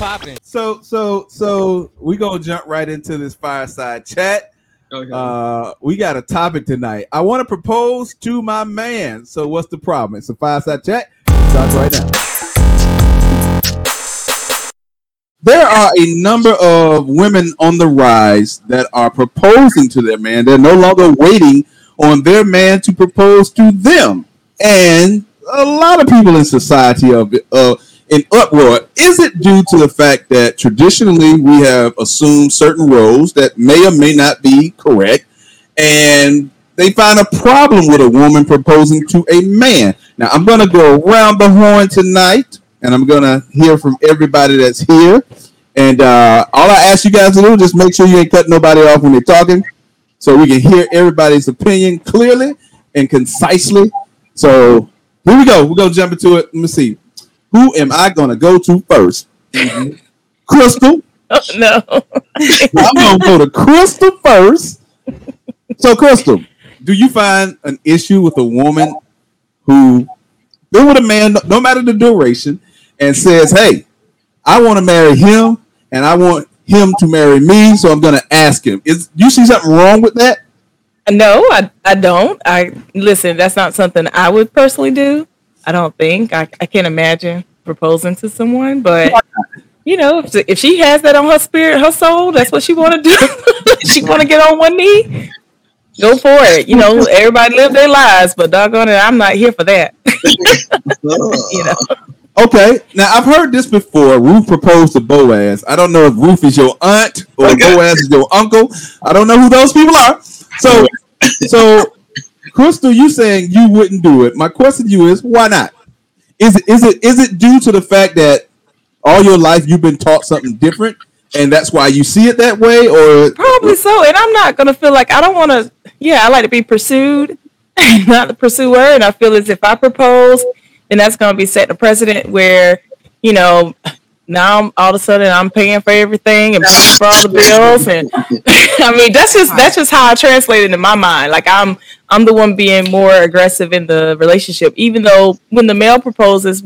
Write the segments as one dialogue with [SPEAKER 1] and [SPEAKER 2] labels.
[SPEAKER 1] popping?
[SPEAKER 2] So so so we gonna jump right into this fireside chat.
[SPEAKER 3] Okay.
[SPEAKER 2] Uh, we got a topic tonight. I want to propose to my man. So what's the problem? It's a fireside chat. Starts right now. There are a number of women on the rise that are proposing to their man. They're no longer waiting on their man to propose to them. And a lot of people in society of uh, in uproar. Is it due to the fact that traditionally we have assumed certain roles that may or may not be correct, and they find a problem with a woman proposing to a man? Now, I'm going to go around the horn tonight, and I'm going to hear from everybody that's here. And uh, all I ask you guys to do is just make sure you ain't cutting nobody off when they're talking, so we can hear everybody's opinion clearly and concisely. So here we go. We're gonna jump into it. Let me see. Who am I gonna go to 1st Crystal.
[SPEAKER 4] Oh, no.
[SPEAKER 2] I'm gonna go to Crystal first. So, Crystal, do you find an issue with a woman who been with a man, no matter the duration, and says, "Hey, I want to marry him, and I want him to marry me, so I'm gonna ask him." Is you see something wrong with that?
[SPEAKER 4] No, I, I don't. I listen. That's not something I would personally do. I don't think I, I can't imagine proposing to someone, but you know, if, if she has that on her spirit, her soul, that's what she want to do. she want to get on one knee. Go for it. You know, everybody live their lives, but doggone it, I'm not here for that. you know.
[SPEAKER 2] Okay, now I've heard this before. Ruth proposed to Boaz. I don't know if Ruth is your aunt or
[SPEAKER 3] Okay.
[SPEAKER 2] Boaz is your uncle. I don't know who those people are. So, so Crystal, you saying you wouldn't do it? My question to you is, why not? Is it is it is it due to the fact that all your life you've been taught something different, and that's why you see it that way, or
[SPEAKER 4] Probably so. And I'm not gonna feel like I don't want to. Yeah, I like to be pursued, not the pursuer. And I feel as if I propose, then that's gonna be setting a precedent where, you know, now I'm, all of a sudden I'm paying for everything and paying for all the bills. And I mean, that's just that's just how I translate it in my mind. Like I'm I'm the one being more aggressive in the relationship, even though when the male proposes,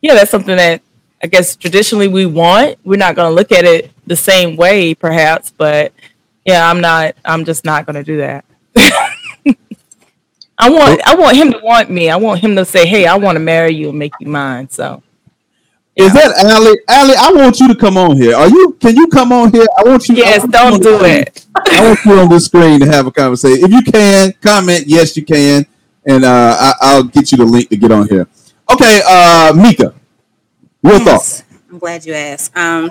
[SPEAKER 4] yeah, that's something that I guess traditionally we want. We're not going to look at it the same way, perhaps, but yeah, I'm not. I'm just not going to do that. I want. Oh. I want him to want me. I want him to say, "Hey, I want to marry you and make you mine." So
[SPEAKER 2] is that Allie? Allie, I want you to come on here. Are you? Can you come on here? I want you. I
[SPEAKER 4] yes,
[SPEAKER 2] want
[SPEAKER 4] don't
[SPEAKER 2] on
[SPEAKER 4] do it.
[SPEAKER 2] I want you on the screen to have a conversation. If you can comment, yes, you can, and uh, I, I'll get you the link to get on here. Okay, uh, Mika, your thoughts?
[SPEAKER 5] I'm glad you asked. Um,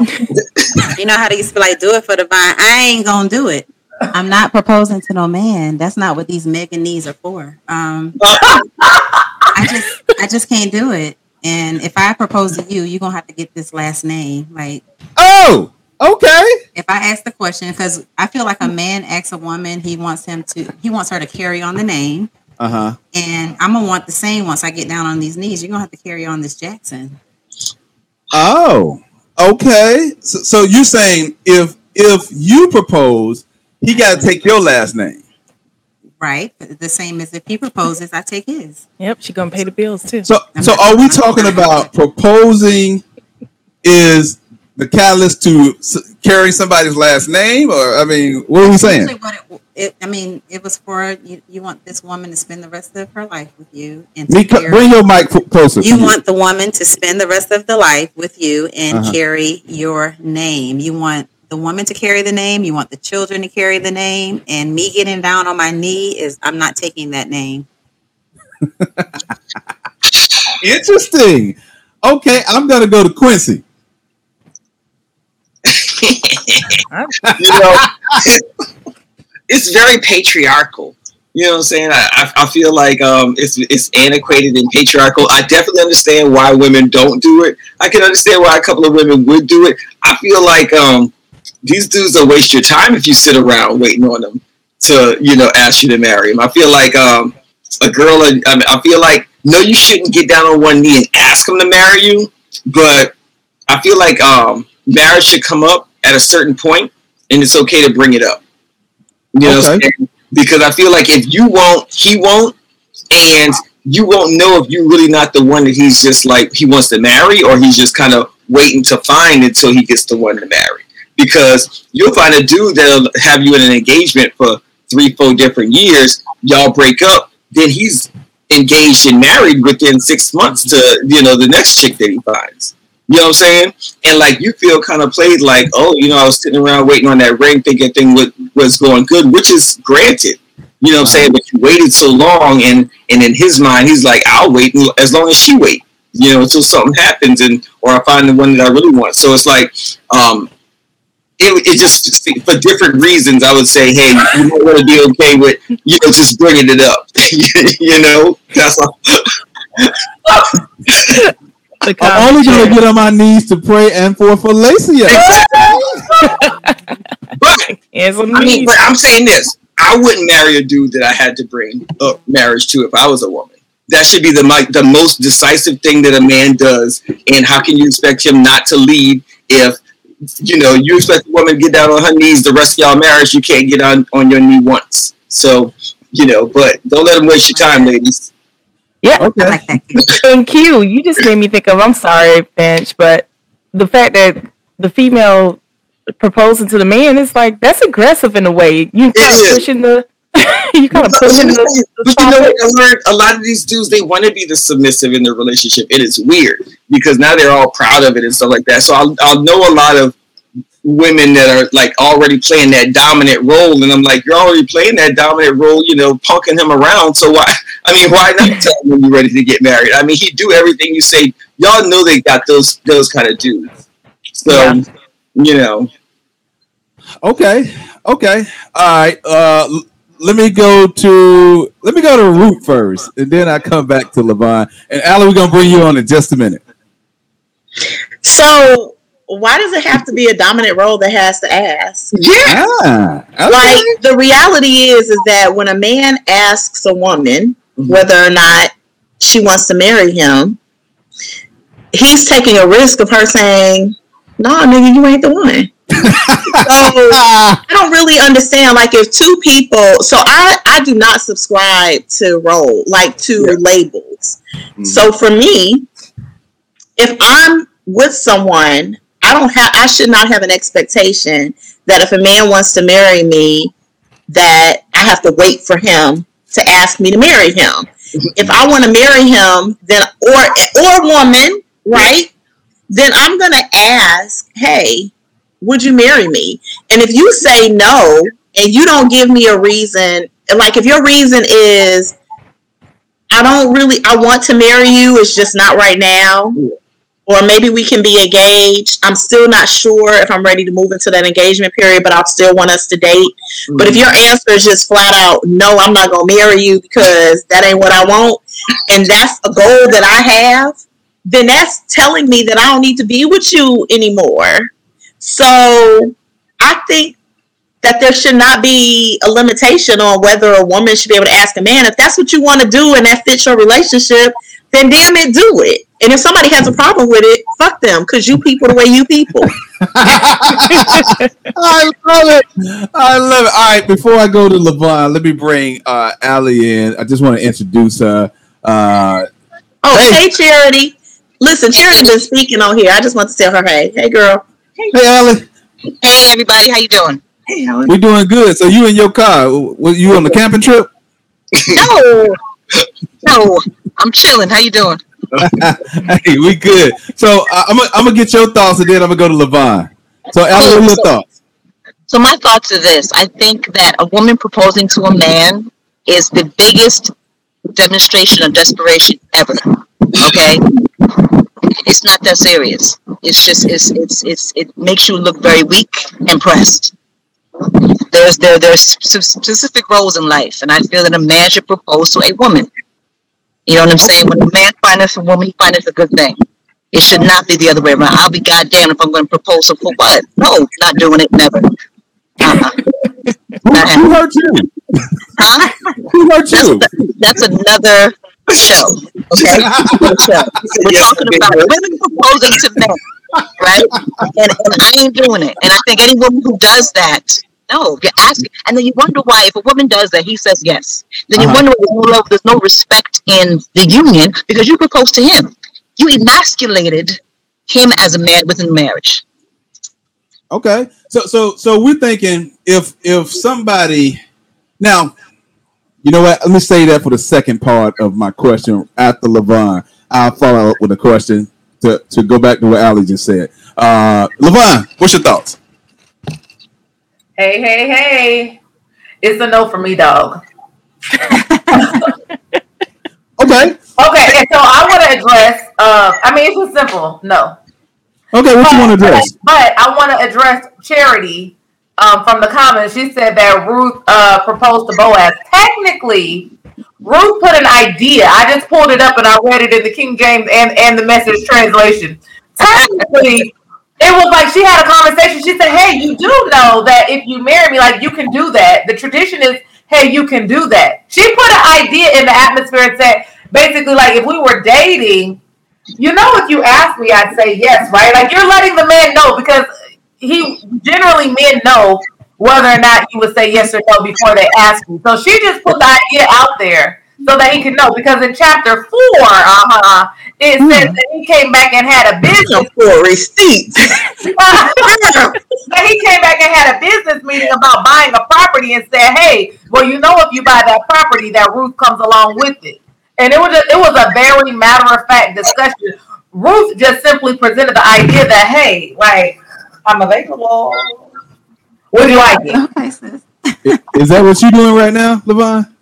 [SPEAKER 5] you know how they used to be like, do it for the vine. I ain't gonna do it. I'm not proposing to no man. That's not what these mega knees are for. Um, I just, I just can't do it. And if I propose to you, you're gonna have to get this last name. Like,
[SPEAKER 2] Oh, okay.
[SPEAKER 5] if I ask the question, because I feel like a man asks a woman, he wants him to, he wants her to carry on the name,
[SPEAKER 2] Uh huh.
[SPEAKER 5] and I'm gonna want the same once I get down on these knees. You're gonna have to carry on this Jackson.
[SPEAKER 2] Oh, okay. So, so you're saying if if you propose, he got to take your last name.
[SPEAKER 5] Right, the same as if he proposes, I take his.
[SPEAKER 4] Yep, she gonna pay the bills too.
[SPEAKER 2] So, so are we talking about proposing? Is the catalyst to s- carry somebody's last name, or I mean, what are we saying?
[SPEAKER 5] What it, it, I mean, it was for you. You want this woman to spend the rest of her life with you, and to
[SPEAKER 2] Mika,
[SPEAKER 5] carry-
[SPEAKER 2] bring your mic closer.
[SPEAKER 5] you want the woman to spend the rest of the life with you and
[SPEAKER 2] Uh-huh.
[SPEAKER 5] carry your name. You want the woman to carry the name. You want the children to carry the name. And me getting down on my knee is I'm not taking that name.
[SPEAKER 2] Interesting. Okay, I'm gonna go to Quincy.
[SPEAKER 3] you know, it's very patriarchal. You know what I'm saying? I, I, I feel like um, it's it's antiquated and patriarchal. I definitely understand why women don't do it. I can understand why a couple of women would do it. I feel like um, these dudes will waste your time if you sit around waiting on them to, you know, ask you to marry them. I feel like um, a girl, I, mean, I feel like, no, you shouldn't get down on one knee and ask them to marry you, but I feel like um, marriage should come up at a certain point, and it's okay to bring it up. You know,
[SPEAKER 2] Okay.
[SPEAKER 3] saying? because I feel like if you won't, he won't, and you won't know if you're really not the one that he's just like he wants to marry, or he's just kind of waiting to find until he gets the one to marry. Because you'll find a dude that'll have you in an engagement for three, four different years. Y'all break up, then he's engaged and married within six months to you know the next chick that he finds. You know what I'm saying? And like you feel kind of played like, oh, you know, I was sitting around waiting on that ring, thinking thing was, going good, which is granted. You know what I'm saying? But you waited so long, and and in his mind, he's like, I'll wait as long as she wait. You know, until something happens, and or I find the one that I really want. So it's like, um, it, it just for different reasons. I would say, hey, you might want to be okay with you know just bringing it up. you know, that's all.
[SPEAKER 2] I'm only gonna get on my knees to pray and for Felicia.
[SPEAKER 3] but I mean, but I'm saying this: I wouldn't marry a dude that I had to bring up marriage to if I was a woman. That should be the the most decisive thing that a man does. And how can you expect him not to lead if you know you expect a woman to get down on her knees the rest of y'all marriage? You can't get on on your knee once. So you know, but don't let them waste your time, ladies.
[SPEAKER 4] Yeah. Okay. and Q, you just made me think of. I'm sorry, Bench, but the fact that the female proposing to the man, is like that's aggressive in a way. You kind of pushing the you kind of pushing the, the
[SPEAKER 3] But you know what I learned? A lot of these dudes they want to be the submissive in their relationship. It is weird because now they're all proud of it and stuff like that. So I'll, I'll know a lot of women that are like already playing that dominant role and I'm like you're already playing that dominant role you know punking him around so why I mean why not tell him when you're ready to get married I mean he do everything you say y'all know they got those those kind of dudes so yeah. you know
[SPEAKER 2] Okay. Okay. All right. Uh, let me go to let me go to Root first, and then I come back to Levon. And Allie, we're gonna bring you on in just a minute.
[SPEAKER 1] So why does it have to be a dominant role that has to ask?
[SPEAKER 3] Yeah.
[SPEAKER 1] Ah, okay. Like the reality is is that when a man asks a woman mm-hmm. whether or not she wants to marry him, he's taking a risk of her saying, No, nah, nigga, you ain't the one so I don't really understand. Like, if two people, so I I do not subscribe to role, like to yeah. labels. Mm-hmm. So for me, if I'm with someone, I don't have, I should not have an expectation that if a man wants to marry me, that I have to wait for him to ask me to marry him. Mm-hmm. If I want to marry him, then or or woman, right? Then I'm gonna ask, hey, would you marry me? And if you say no and you don't give me a reason, like if your reason is, I don't really, I want to marry you, it's just not right now. Or maybe we can be engaged. I'm still not sure if I'm ready to move into that engagement period, but I'll still want us to date. Mm-hmm. But if mm-hmm. your answer is just flat out, no, I'm not going to marry you because that ain't what I want, and that's a goal that I have, then that's telling me that I don't need to be with you anymore. So I think that there should not be a limitation on whether a woman should be able to ask a man. If that's what you want to do and that fits your relationship, then damn it, do it. And if somebody has a problem with it, fuck them, because you people the way you people.
[SPEAKER 2] I love it. I love it. All right, before I go to Levon, let me bring uh, Allie in. I just want to introduce her. Uh,
[SPEAKER 1] oh, hey. hey, Charity. Listen, Charity been speaking on here. I just want to tell her, hey, hey, girl.
[SPEAKER 2] Hey, Alan.
[SPEAKER 6] Hey, everybody. How you doing?
[SPEAKER 2] Hey, Alan. We're doing good. So you in your car? Was you on the camping trip?
[SPEAKER 6] no, no. I'm chilling. How you doing?
[SPEAKER 2] hey, we good. So uh, I'm gonna I'm gonna get your thoughts, and then I'm gonna go to Levon. So, Alan, what are your so, thoughts?
[SPEAKER 6] So my thoughts are this: I think that a woman proposing to a man is the biggest demonstration of desperation ever. Okay, it's not that serious. It's just it's it's it's it makes you look very weak and pressed. There's there there's specific roles in life, and I feel that a man should propose to a woman. You know what I'm saying? When a man finds a woman, he finds a good thing. It should not be the other way around. I'll be goddamn if I'm going to propose to for what? No, not doing it. Never. Uh-uh.
[SPEAKER 2] Who, who uh-uh. hurt you?
[SPEAKER 6] Huh?
[SPEAKER 2] Who hurt you?
[SPEAKER 6] That's, that's another show. Okay, show. We're talking about women proposing to men, right? And, and I ain't doing it. And I think any woman who does that, no, you're asking, and then you wonder why if a woman does that, he says yes. Then you uh-huh. wonder why there's no love, there's no respect in the union because you proposed to him. You emasculated him as a man within marriage.
[SPEAKER 2] Okay, so so so we're thinking if if somebody now, you know what? Let me say that for the second part of my question after Levon. I'll follow up with a question to to go back to what Ali just said. Uh, Levon, what's your thoughts?
[SPEAKER 7] Hey, hey, hey! It's a no for me, dog.
[SPEAKER 2] Okay,
[SPEAKER 7] Okay, and so I want to address. Uh, I mean, it's just simple. No,
[SPEAKER 2] okay, what you want to address?
[SPEAKER 7] But, but I want to address Charity um, from the comments. She said that Ruth uh, proposed to Boaz. Technically, Ruth put an idea. I just pulled it up and I read it in the King James and, and the message translation. Technically, it was like she had a conversation. She said, Hey, you do know that if you marry me, like you can do that. The tradition is, hey, you can do that. She put an idea in the atmosphere and said, basically, like if we were dating, you know, if you ask me, I'd say yes, right? Like you're letting the man know because he generally men know whether or not you would say yes or no before they ask you. So she just put the idea out there so that he can know. Because in chapter four, uh-huh, it says that he came back and had a business
[SPEAKER 1] For receipts.
[SPEAKER 7] that he came back and had a business meeting about buying a property and said, "Hey, well, you know, if you buy that property, that Ruth comes along with it." And it was just, it was a very matter of fact discussion. Ruth just simply presented the idea that, "Hey, like I'm available. What do you like it?"
[SPEAKER 5] Okay, sis.
[SPEAKER 2] Is that what you're doing right now, Levon?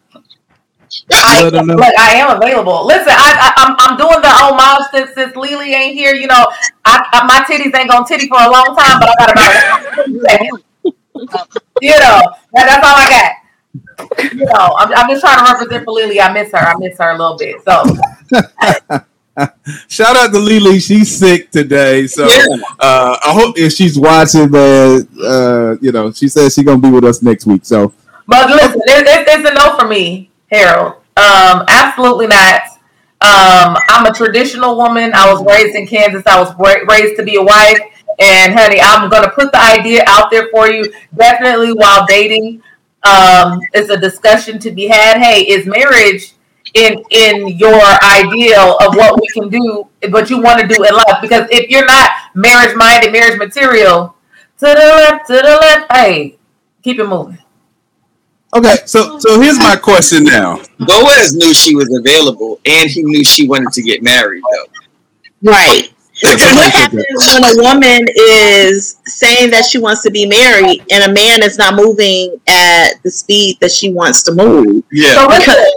[SPEAKER 7] I,
[SPEAKER 2] Let them know.
[SPEAKER 7] look, I am available. Listen, I, I, I'm, I'm doing the oh, homage since, since Lily ain't here. You know, I, I, my titties ain't gonna titty for a long time, but I got about you know, that, that's all I got. You know, I'm, I'm just trying to represent for Lily. I miss her. I miss her a little bit. So
[SPEAKER 2] Shout out to Lily. She's sick today, so
[SPEAKER 3] Yeah.
[SPEAKER 2] uh, I hope if she's watching, but uh, you know, she says she's gonna be with us next week. So
[SPEAKER 7] But listen, it, it, it's a no for me, Harold. Um, absolutely not. Um, I'm a traditional woman. I was raised in Kansas. I was ra- raised to be a wife. And honey, I'm gonna put the idea out there for you. Definitely while dating, um, it's a discussion to be had. Hey, is marriage in in your ideal of what we can do, what you want to do in life? Because if you're not marriage minded, marriage material, to the left, to the left, hey, keep it moving.
[SPEAKER 2] okay, so so here's my question now.
[SPEAKER 3] Boaz knew she was available, and he knew she wanted to get married, though.
[SPEAKER 1] Right. what happens when a woman is saying that she wants to be married and a man is not moving at the speed that she wants to move?
[SPEAKER 3] Yeah.
[SPEAKER 7] So listen,
[SPEAKER 1] Because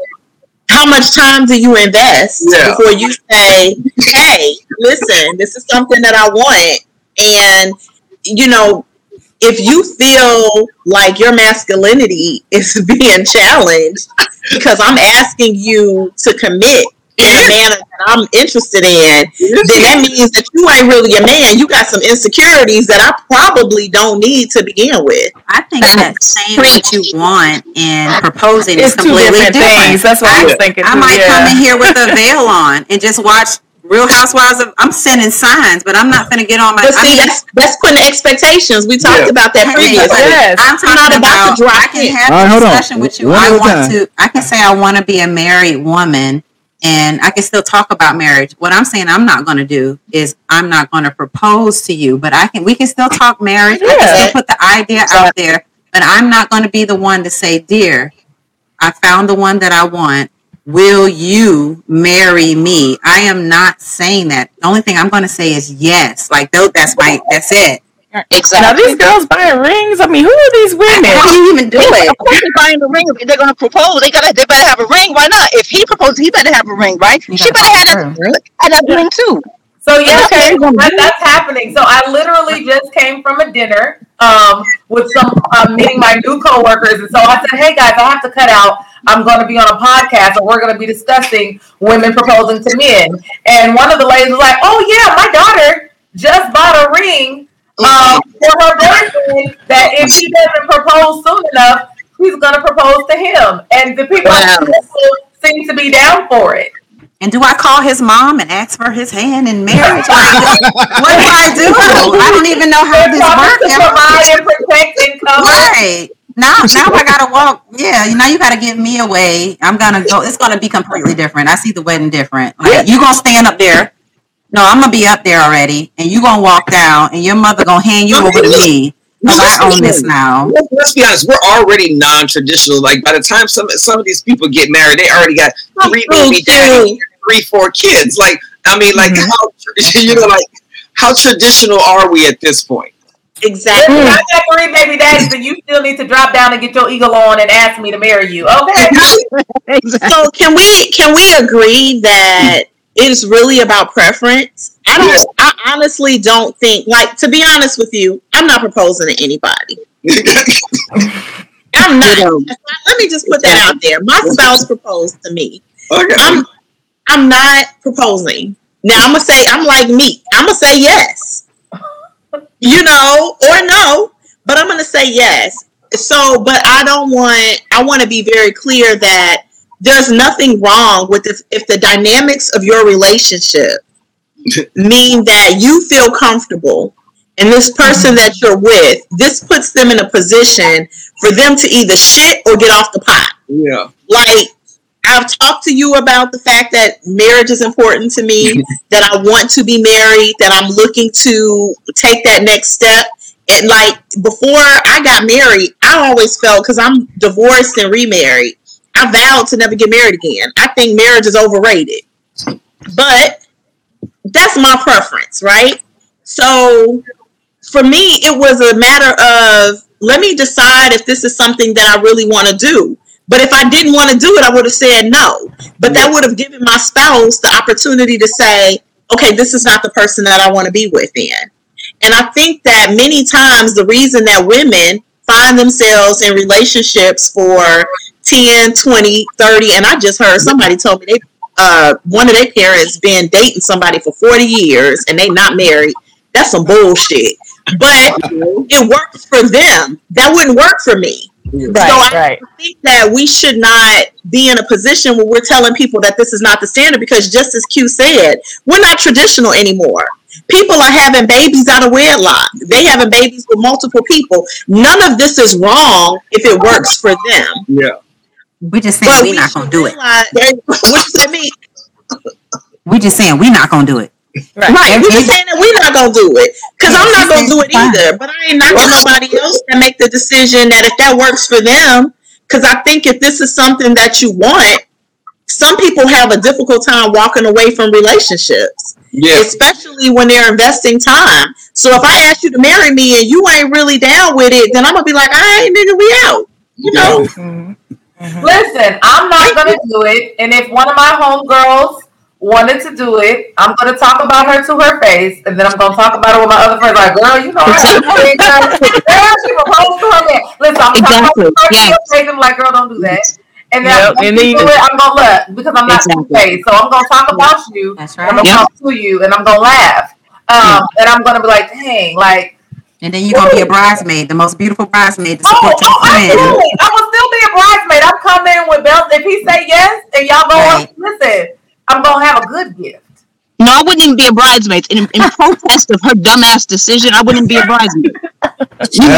[SPEAKER 1] how much time do you invest
[SPEAKER 3] Yeah.
[SPEAKER 1] before you say, "Hey, listen, this is something that I want," and you know, if you feel like your masculinity is being challenged because I'm asking you to commit in a manner I'm interested in, then that means that you ain't really a man. You got some insecurities that I probably don't need to begin with.
[SPEAKER 5] I think that saying what you want and proposing
[SPEAKER 4] It's
[SPEAKER 5] is
[SPEAKER 4] two
[SPEAKER 5] completely
[SPEAKER 4] different
[SPEAKER 5] different.
[SPEAKER 4] things. That's what I was thinking.
[SPEAKER 5] I
[SPEAKER 4] too,
[SPEAKER 5] might
[SPEAKER 4] yeah.
[SPEAKER 5] come in here with a veil on and just watch Real Housewives of. I'm sending signs, but I'm not gonna get on my.
[SPEAKER 1] But
[SPEAKER 5] I
[SPEAKER 1] see,
[SPEAKER 5] mean,
[SPEAKER 1] that's that's putting expectations. We talked
[SPEAKER 3] Yeah.
[SPEAKER 1] about that
[SPEAKER 5] Hey,
[SPEAKER 1] previously.
[SPEAKER 4] Yes.
[SPEAKER 5] I'm
[SPEAKER 1] I'm not about
[SPEAKER 5] about.
[SPEAKER 1] to drop
[SPEAKER 5] I can have
[SPEAKER 2] All right,
[SPEAKER 5] a
[SPEAKER 2] hold on.
[SPEAKER 5] discussion with you.
[SPEAKER 2] One
[SPEAKER 5] I want
[SPEAKER 2] time.
[SPEAKER 5] to. I can say I want to be a married woman, and I can still talk about marriage. What I'm saying I'm not going to do is I'm not going to propose to you, but I can. We can still talk marriage. I can
[SPEAKER 4] Yeah.
[SPEAKER 5] still put the idea out there, but I'm not going to be the one to say, "Dear, I found the one that I want." Will you marry me? I am not saying that. The only thing I'm going to say is yes. Like, that's my, that's it.
[SPEAKER 4] Now these girls buying rings. I mean, who are these women?
[SPEAKER 5] How do you even do it?
[SPEAKER 6] Of course, they're buying the ring. If they're gonna propose, they gotta they better have a ring. Why not? If he proposes, he better have a ring, right?
[SPEAKER 5] You
[SPEAKER 6] She better have
[SPEAKER 5] follow
[SPEAKER 6] that, have that ring too.
[SPEAKER 7] So yeah,
[SPEAKER 6] Okay.
[SPEAKER 7] that, that's happening. So I literally just came from a dinner um, with some uh, meeting my new coworkers, and so I said, "Hey guys, I have to cut out. I'm going to be on a podcast, and we're going to be discussing women proposing to men." And one of the ladies was like, "Oh yeah, my daughter just bought a ring um, for her boyfriend. That if he doesn't propose soon enough, he's going to propose to him." And the people
[SPEAKER 1] Wow.
[SPEAKER 7] seem to be down for it.
[SPEAKER 5] And do I call his mom and ask for his hand in marriage? Like, what do I do? I don't even know how this
[SPEAKER 7] Promise to provide
[SPEAKER 5] works.
[SPEAKER 7] and protect and cover.
[SPEAKER 5] Right. Now, now I gotta walk. Yeah, now you gotta give me away. I'm gonna go. It's gonna be completely different. I see the wedding different. Like you gonna stand up there No, I'm gonna be up there already, and you gonna walk down, and your mother gonna hand you
[SPEAKER 3] No,
[SPEAKER 5] over to me because I own this now.
[SPEAKER 3] Let's, let's be honest. We're already non-traditional. Like by the time some some of these people get married, they already got three baby daddies, three, four kids. Like I mean, like
[SPEAKER 5] Mm-hmm.
[SPEAKER 3] how you know, like how traditional are we at this point?
[SPEAKER 1] Exactly.
[SPEAKER 7] Listen, I got three baby daddies, and you still need to drop down and get your eagle on and ask me to marry you. Okay.
[SPEAKER 1] So can we can we agree that it's really about preference? I don't. I honestly don't think. Like to be honest with you, I'm not proposing to anybody. I'm not. Let me just put that out there. My spouse proposed to me.
[SPEAKER 3] Okay.
[SPEAKER 1] I'm I'm not proposing. Now I'm gonna say I'm like me. I'm gonna say yes. You know, or no, but I'm gonna say yes. So, but I don't want. I want to be very clear that there's nothing wrong with if if the dynamics of your relationship mean that you feel comfortable and this person that you're with, this puts them in a position for them to either shit or get off the pot
[SPEAKER 3] yeah.
[SPEAKER 1] like I've talked to you about the fact that marriage is important to me, that I want to be married, that I'm looking to take that next step. And like before I got married, I always felt because I'm divorced and remarried, I vowed to never get married again. I think marriage is overrated. But that's my preference, right? So for me, it was a matter of let me decide if this is something that I really want to do. But if I didn't want to do it, I would have said no. But that would have given my spouse the opportunity to say, okay, this is not the person that I want to be with then. And I think that many times the reason that women find themselves in relationships for 10, 20, 30, and I just heard somebody told me they uh, one of their parents been dating somebody for 40 years and they not married. That's some bullshit. But it works for them. That wouldn't work for me.
[SPEAKER 4] Right,
[SPEAKER 1] so I
[SPEAKER 4] right.
[SPEAKER 1] think that we should not be in a position where we're telling people that this is not the standard because just as Q said, we're not traditional anymore. People are having babies out of wedlock. They having babies with multiple people. None of this is wrong if it works for them.
[SPEAKER 3] Yeah.
[SPEAKER 5] We just saying
[SPEAKER 1] But
[SPEAKER 5] we
[SPEAKER 1] we
[SPEAKER 5] not gonna do it.
[SPEAKER 1] realize- what you say me?
[SPEAKER 5] We just saying we're not gonna do it.
[SPEAKER 4] Right.
[SPEAKER 1] Right. We just saying that we're not gonna do it. Because I'm not gonna do it either. But I ain't knocking nobody else to make the decision that if that works for them. Because I think if this is something that you want, some people have a difficult time walking away from relationships.
[SPEAKER 3] Yeah.
[SPEAKER 1] Especially when they're investing time. So if I ask you to marry me and you ain't really down with it, then I'm gonna be like, all right, nigga, we out. You know? Mm-hmm.
[SPEAKER 4] Mhm.
[SPEAKER 7] Listen, I'm not gonna do it. And if one of my homegirls wanted to do it, I'm gonna talk about her to her face, and then I'm gonna talk about it with my other friends. Like, girl, you know, a girl, she proposed to her man. Listen, I'm
[SPEAKER 6] Exactly,
[SPEAKER 7] talking about her to
[SPEAKER 6] yes.
[SPEAKER 7] her face. I'm like, girl, don't do that. And then
[SPEAKER 4] Yep,
[SPEAKER 7] when
[SPEAKER 4] and then-
[SPEAKER 7] do it, I'm gonna look because I'm not
[SPEAKER 6] Exactly.
[SPEAKER 7] two-faced. So I'm gonna talk about you.
[SPEAKER 5] That's right.
[SPEAKER 7] I'm gonna
[SPEAKER 6] Yep.
[SPEAKER 7] talk to you, and I'm gonna laugh. Um, and I'm gonna be like, dang, like.
[SPEAKER 5] And then you're gonna be a bridesmaid, the most beautiful bridesmaid to
[SPEAKER 7] Oh,
[SPEAKER 5] support your
[SPEAKER 7] oh,
[SPEAKER 5] friend.
[SPEAKER 7] absolutely. I will still be a bridesmaid. I'm coming with belts. If he say yes and y'all go
[SPEAKER 5] Right.
[SPEAKER 7] up, listen, I'm gonna have a good gift.
[SPEAKER 6] No, I wouldn't even be a bridesmaid. In, in protest of her dumbass decision, I wouldn't be a bridesmaid. You, you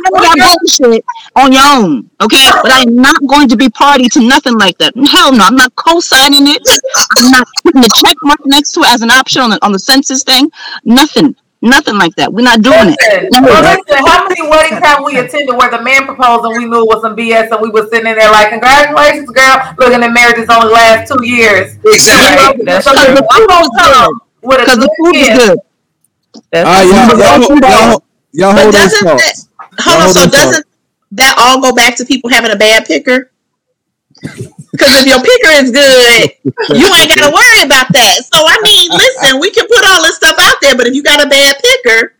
[SPEAKER 6] know y'all bullshit on your own, okay? But I'm not going to be party to nothing like that. Hell no, I'm not co-signing it. I'm not putting the check mark next to it as an option on the, on the census thing. Nothing, nothing like that. We're not doing
[SPEAKER 7] Listen,
[SPEAKER 6] it.
[SPEAKER 7] well, listen, how many weddings have we attended where the man proposed and we knew it was some BS and we were sitting in there like, congratulations, girl. Looking at marriages only last two years.
[SPEAKER 3] Exactly.
[SPEAKER 4] That's
[SPEAKER 7] So
[SPEAKER 4] true.
[SPEAKER 7] I'm gonna come with
[SPEAKER 6] Because the food is good.
[SPEAKER 4] That's
[SPEAKER 2] All right, y'all, y'all, y'all, y'all
[SPEAKER 1] But
[SPEAKER 2] hold those
[SPEAKER 1] doesn't that, hold on,
[SPEAKER 2] hold
[SPEAKER 1] so doesn't that all go back to people having a bad picker? Because if your picker is good, you ain't got to worry about that. So I mean, listen, we can put all this stuff out there, but if you got a bad picker,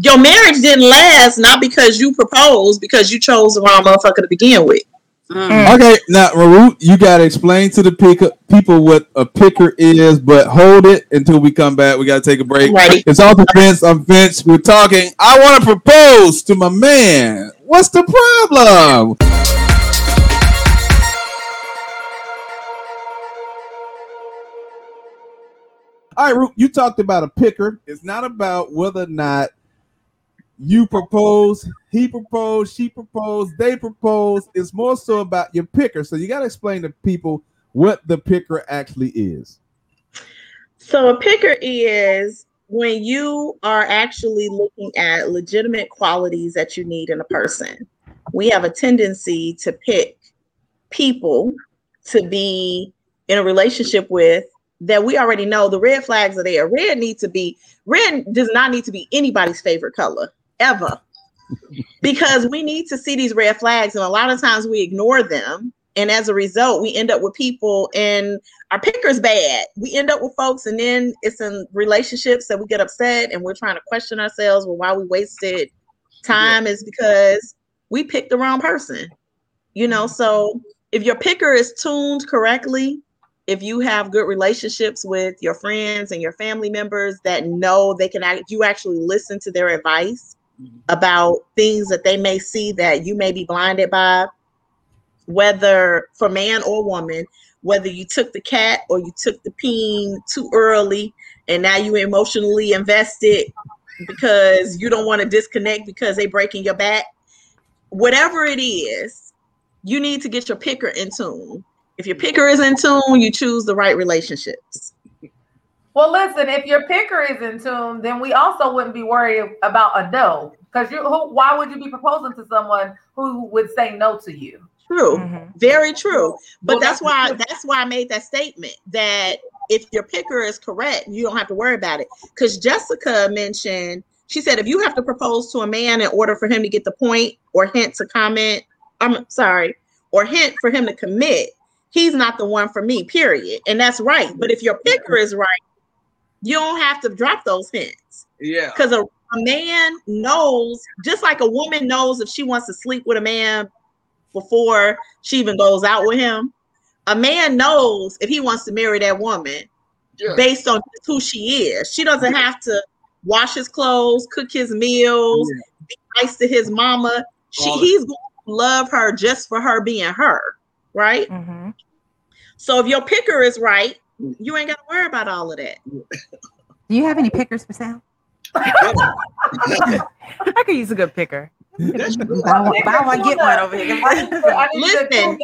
[SPEAKER 1] your marriage didn't last not because you proposed, because you chose the wrong motherfucker to begin with.
[SPEAKER 5] Mm.
[SPEAKER 2] Okay, now Marut, you gotta explain to the picker, people what a picker is, but hold it until we come back. We gotta take a break.
[SPEAKER 1] Righty.
[SPEAKER 2] It's all the fence. I'm Vince. We're talking. I want to propose to my man. What's the problem? All right, you talked about a picker. It's not about whether or not you propose, he proposed, she proposed, they proposed. It's more so about your picker. So you got to explain to people what the picker actually is.
[SPEAKER 1] So a picker is when you are actually looking at legitimate qualities that you need in a person. We have a tendency to pick people to be in a relationship with that we already know the red flags are there. Red needs to be red does not need to be anybody's favorite color ever. because we need to see these red flags and a lot of times we ignore them and as a result we end up with people and our picker's bad we end up with folks and then it's in relationships that we get upset and we're trying to question ourselves well why we wasted time yeah. is because we picked the wrong person you know mm-hmm. so if your picker is tuned correctly if you have good relationships with your friends and your family members that know they can act you actually listen to their advice mm-hmm. about things that they may see that you may be blinded by whether for man or woman, whether you took the cat or you took the peen too early and now you emotionally invested because you don't want to disconnect because they breaking your back. Whatever it is, you need to get your picker in tune. If your picker is in tune, you choose the right relationships.
[SPEAKER 7] Well, listen, if your picker is in tune, then we also wouldn't be worried about a no. Because you, who, why would you be proposing to someone who would say no to you?
[SPEAKER 1] true. Mm-hmm. Very true. But well, that's, that's why that's why I made that statement that if your picker is correct, you don't have to worry about it. Because Jessica mentioned, she said if you have to propose to a man in order for him to get the point or hint to comment, I'm sorry, or hint for him to commit, he's not the one for me, period. And that's right. But if your picker is right, you don't have to drop those hints.
[SPEAKER 3] Yeah.
[SPEAKER 1] Because a, a man knows, just like a woman knows if she wants to sleep with a man before she even goes out with him. A man knows if he wants to marry that woman yeah. based on who she is. She doesn't have to wash his clothes, cook his meals, yeah. be nice to his mama. She, he's going to love her just for her being her, right? Mm-hmm. So if your picker is right, you ain't got to worry about all of that.
[SPEAKER 5] Do you have any pickers for sale?
[SPEAKER 4] I could use a good picker
[SPEAKER 5] buy, one, get one over here.
[SPEAKER 1] Listen,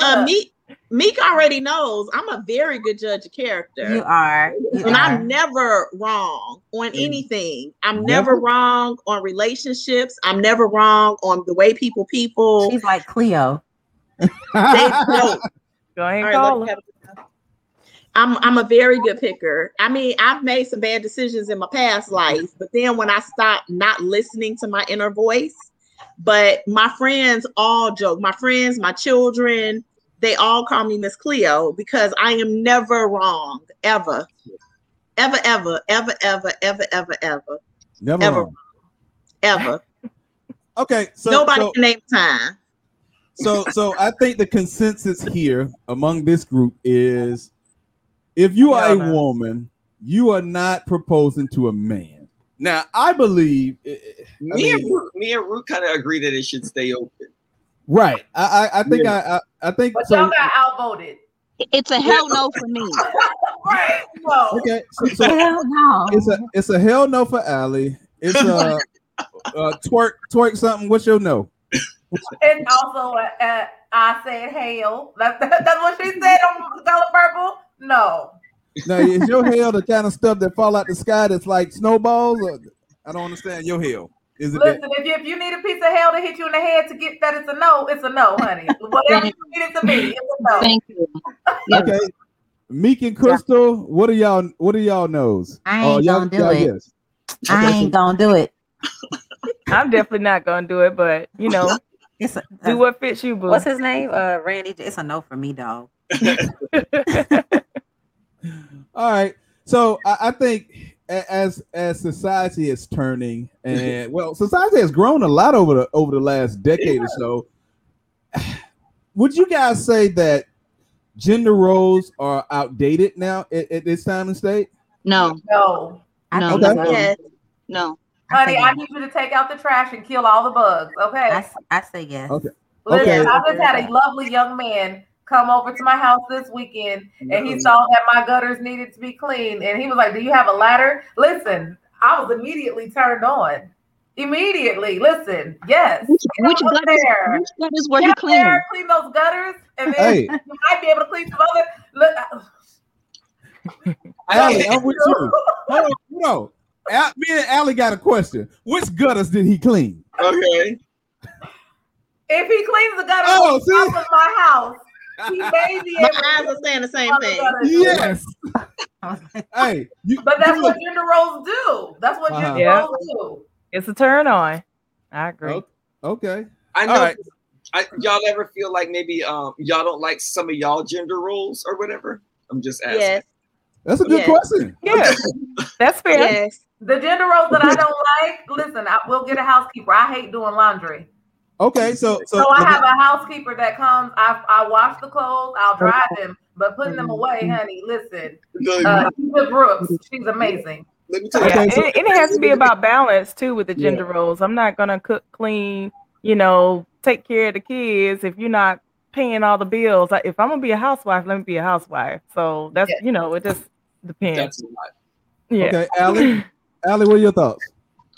[SPEAKER 1] uh, Meek, Meek already knows I'm a very good judge of character.
[SPEAKER 5] You are. You
[SPEAKER 1] and
[SPEAKER 5] are.
[SPEAKER 1] I'm never wrong on anything. I'm never wrong on relationships. I'm never wrong on the way people people.
[SPEAKER 5] She's like Cleo.
[SPEAKER 4] They, no. Go ahead, right, call
[SPEAKER 1] I'm I'm a very good picker. I mean, I've made some bad decisions in my past life, but then when I stopped not listening to my inner voice, but my friends all joke, my friends, my children, they all call me Miss Cleo because I am never wrong, ever. Ever, ever, ever, ever, ever, ever, ever.
[SPEAKER 2] Never ever wrong.
[SPEAKER 1] Ever.
[SPEAKER 2] okay, so
[SPEAKER 1] nobody
[SPEAKER 2] so,
[SPEAKER 1] can name time.
[SPEAKER 2] So so I think the consensus here among this group is if you are a woman, you are not proposing to a man. Now, I believe
[SPEAKER 3] eh, eh, I me, mean, and Root, me and Root kind of agree that it should stay open.
[SPEAKER 2] Right. I I, I think yeah. I, I, I think
[SPEAKER 7] but so, y'all got outvoted.
[SPEAKER 6] It's a hell no for me.
[SPEAKER 7] right.
[SPEAKER 2] Okay. So, so hell no. It's a it's a hell no for Allie. It's a uh, twerk twerk something. What's your no?
[SPEAKER 7] And also, uh, I said hail. That's, that's what she said on color purple. No.
[SPEAKER 2] Now, is your hail the kind of stuff that fall out the sky that's like snowballs? Or, I don't understand your hail. Is it
[SPEAKER 7] Listen, that- if, you, if you need a piece of hail to hit you in the head to get that it's a no, it's a no, honey. Whatever you need it to be, it's a no.
[SPEAKER 6] Thank you.
[SPEAKER 2] okay. Meek and Crystal, what are y'all what are y'all knows?
[SPEAKER 5] I ain't oh, gonna do it. Yes. I ain't gonna do it.
[SPEAKER 4] I'm definitely not gonna do it, but you know, it's a, do what fits you, boo.
[SPEAKER 5] What's his name? Uh Randy. It's a no for me, dog.
[SPEAKER 2] All right. So I, I, think as as society is turning, and well, society has grown a lot over the over the last decade yeah. or so. Would you guys say that gender roles are outdated now at, at this time and state?
[SPEAKER 6] No.
[SPEAKER 7] No.
[SPEAKER 6] No. Okay. No.
[SPEAKER 7] Honey, I need you to take out the trash and kill all the bugs. Okay. I,
[SPEAKER 5] I say yes.
[SPEAKER 2] Okay.
[SPEAKER 7] Listen, okay. I just had a lovely young man come over to my house this weekend and he saw that my gutters needed to be cleaned and he was like, Do you have a ladder? Listen, I was immediately turned on. Immediately, listen, yes.
[SPEAKER 6] Which, which gutters, there. which gutters were you cleaning? There,
[SPEAKER 7] clean those gutters, and then hey. you might be able to clean some other. Look,
[SPEAKER 2] Allie, I'm with you. Hold on, hold on. Al- me and Allie got a question. Which gutters did he clean?
[SPEAKER 3] Okay.
[SPEAKER 7] If he cleans the gutters
[SPEAKER 2] Oh,
[SPEAKER 7] on
[SPEAKER 2] see?
[SPEAKER 7] top of my house, he may be
[SPEAKER 1] My
[SPEAKER 7] able to
[SPEAKER 1] eyes are saying the same thing.
[SPEAKER 7] gutter.
[SPEAKER 2] Yes. hey, you,
[SPEAKER 7] But that's
[SPEAKER 2] you
[SPEAKER 7] what
[SPEAKER 2] look-
[SPEAKER 7] gender roles do. That's what
[SPEAKER 2] Uh-huh.
[SPEAKER 7] gender
[SPEAKER 4] Yeah.
[SPEAKER 7] roles do.
[SPEAKER 4] It's a turn on. I agree.
[SPEAKER 2] Oh, okay.
[SPEAKER 3] I know.
[SPEAKER 2] All right.
[SPEAKER 3] I, y'all ever feel like maybe um y'all don't like some of y'all gender roles or whatever? I'm just asking.
[SPEAKER 1] Yes,
[SPEAKER 2] That's a good
[SPEAKER 1] Yes.
[SPEAKER 2] question.
[SPEAKER 4] Yeah, that's fair.
[SPEAKER 1] yes.
[SPEAKER 7] The gender roles that I don't like, listen, I will get a housekeeper. I hate doing laundry.
[SPEAKER 2] Okay, so so,
[SPEAKER 7] So I have a housekeeper that comes, I, I wash the clothes, I'll dry them, but putting them away, honey, listen.
[SPEAKER 3] Look,
[SPEAKER 7] Uh, Eva Brooks, she's amazing.
[SPEAKER 3] let me tell you.
[SPEAKER 2] Okay, so-
[SPEAKER 4] and, and it has to be about balance too with the gender roles. I'm not gonna cook, clean, you know, take care of the kids if you're not paying all the bills. Like, if I'm gonna be a housewife, let me be a housewife. So that's
[SPEAKER 7] Yeah.
[SPEAKER 4] you know, it just depends.
[SPEAKER 3] That's a lot.
[SPEAKER 4] yeah.
[SPEAKER 2] okay, Allie. Allie, what are your thoughts?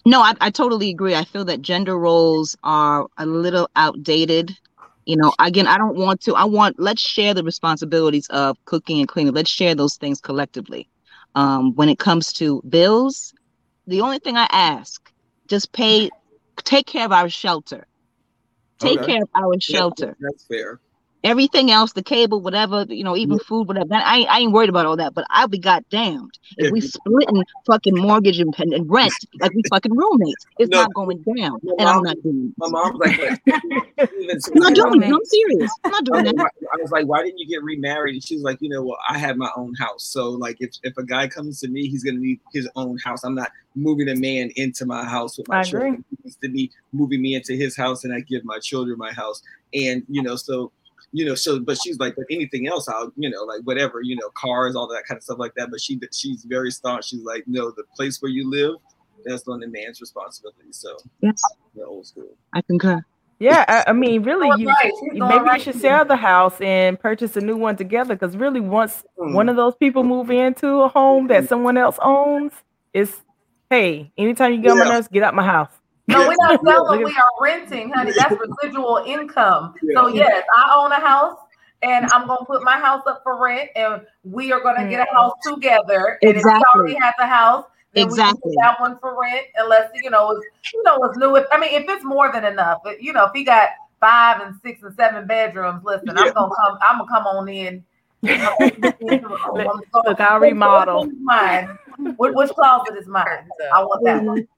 [SPEAKER 6] No, I, I totally agree. I feel that gender roles are a little outdated. You know, again, I don't want to. I want let's share the responsibilities of cooking and cleaning. Let's share those things collectively. Um, when it comes to bills, the only thing I ask, just pay, take care of our shelter. Take
[SPEAKER 2] Okay.
[SPEAKER 6] care of our
[SPEAKER 3] Yeah,
[SPEAKER 6] shelter.
[SPEAKER 3] That's fair.
[SPEAKER 6] Everything else, the cable, whatever, you know, even food, whatever. That, I, ain't- I ain't worried about all that. But I'll be goddamned if we splitting fucking mortgage and, and, and rent like we fucking roommates. It's
[SPEAKER 3] No.
[SPEAKER 6] not going down,
[SPEAKER 3] No,
[SPEAKER 6] and I'm not doing. It.
[SPEAKER 3] My mom's like, like,
[SPEAKER 6] I'm not doing it. I'm serious. I'm not doing
[SPEAKER 3] was,
[SPEAKER 6] that.
[SPEAKER 3] I was like, why didn't you get remarried? And she was like, you know, well, I have my own house. So like, if, if a guy comes to me, he's gonna need his own house. I'm not moving a man into my house with my
[SPEAKER 4] I agree.
[SPEAKER 3] children. He needs to be moving me into his house, and I give my children my house. And you know, so you know, so but she's like, but anything else, I'll you know, like whatever, you know, cars, all that kind of stuff like that. But she she's very staunch. She's like, no, the place where you live, that's on the man's responsibility. So
[SPEAKER 6] Yes,
[SPEAKER 3] yeah, old school.
[SPEAKER 6] I concur.
[SPEAKER 4] Yeah, I, I mean, really, you
[SPEAKER 7] right. She's
[SPEAKER 4] you-
[SPEAKER 7] doing
[SPEAKER 4] maybe you should sell the house and purchase a new one together. Because really, once
[SPEAKER 3] Hmm.
[SPEAKER 4] one of those people move into a home that someone else owns, it's hey, anytime you get on my
[SPEAKER 3] Yeah.
[SPEAKER 4] nerves, get out my house.
[SPEAKER 7] No, we're not selling, we are renting, honey. That's residual income. So yes, I own a house and I'm gonna put my house up for rent and we are gonna get a house mm. together. And if
[SPEAKER 6] Exactly.
[SPEAKER 7] we already have the house, then we can that one for rent unless you know it's you know it's new. If, I mean if it's more than enough, but, you know, if he got five and six and seven bedrooms, listen,
[SPEAKER 3] Yeah.
[SPEAKER 7] I'm gonna come, I'm gonna come on in.
[SPEAKER 4] Look, I'll remodel.
[SPEAKER 7] Mine? Which, which closet is mine? I want that mm-hmm. one.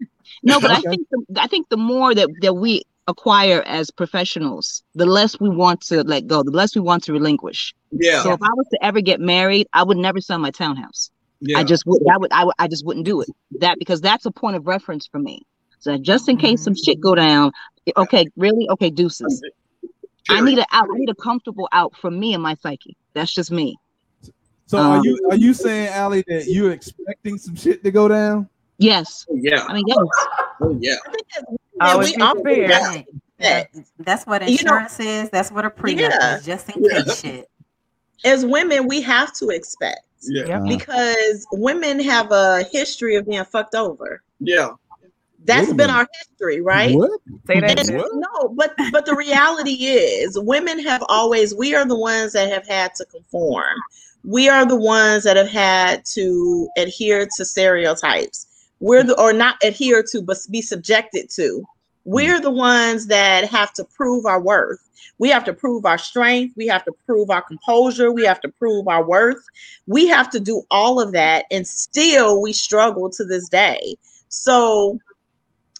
[SPEAKER 6] No, but I think the, I think the more that that we acquire as professionals, the less we want to let go, the less we want to relinquish.
[SPEAKER 3] Yeah,
[SPEAKER 6] So if I was to ever get married, I would never sell my townhouse.
[SPEAKER 3] yeah.
[SPEAKER 6] I just would. I would. I would. I just wouldn't do it. That because that's a point of reference for me. So just in case some shit go down, okay, really, okay, deuces. I need a out. I need a comfortable out for me and my psyche. That's just me.
[SPEAKER 2] So are
[SPEAKER 6] Um,
[SPEAKER 2] you are you saying, Allie, that you're expecting some shit to go down?
[SPEAKER 6] Yes, oh,
[SPEAKER 3] yeah,
[SPEAKER 6] I mean yes.
[SPEAKER 3] oh yeah.
[SPEAKER 4] I
[SPEAKER 1] And
[SPEAKER 4] would
[SPEAKER 1] we
[SPEAKER 4] be
[SPEAKER 1] all
[SPEAKER 4] prepared.
[SPEAKER 1] that.
[SPEAKER 5] That's what
[SPEAKER 1] You know-
[SPEAKER 5] insurance is. That's what a prenup
[SPEAKER 1] Yeah.
[SPEAKER 5] is, just in
[SPEAKER 3] Yeah.
[SPEAKER 5] case shit.
[SPEAKER 1] as women, we have to expect
[SPEAKER 3] Yeah,
[SPEAKER 1] because women have a history of being fucked over.
[SPEAKER 3] yeah,
[SPEAKER 1] That's
[SPEAKER 2] Wait a
[SPEAKER 1] been our history, right?
[SPEAKER 2] What?
[SPEAKER 4] Say that.
[SPEAKER 1] And.
[SPEAKER 2] What?
[SPEAKER 1] no, but but the reality is, women have always. We are the ones that have had to conform. We are the ones that have had to adhere to stereotypes. We're the or not adhere to, but be subjected to. We're mm. the ones that have to prove our worth. We have to prove our strength. We have to prove our composure. We have to prove our worth. We have to do all of that, and still we struggle to this day. So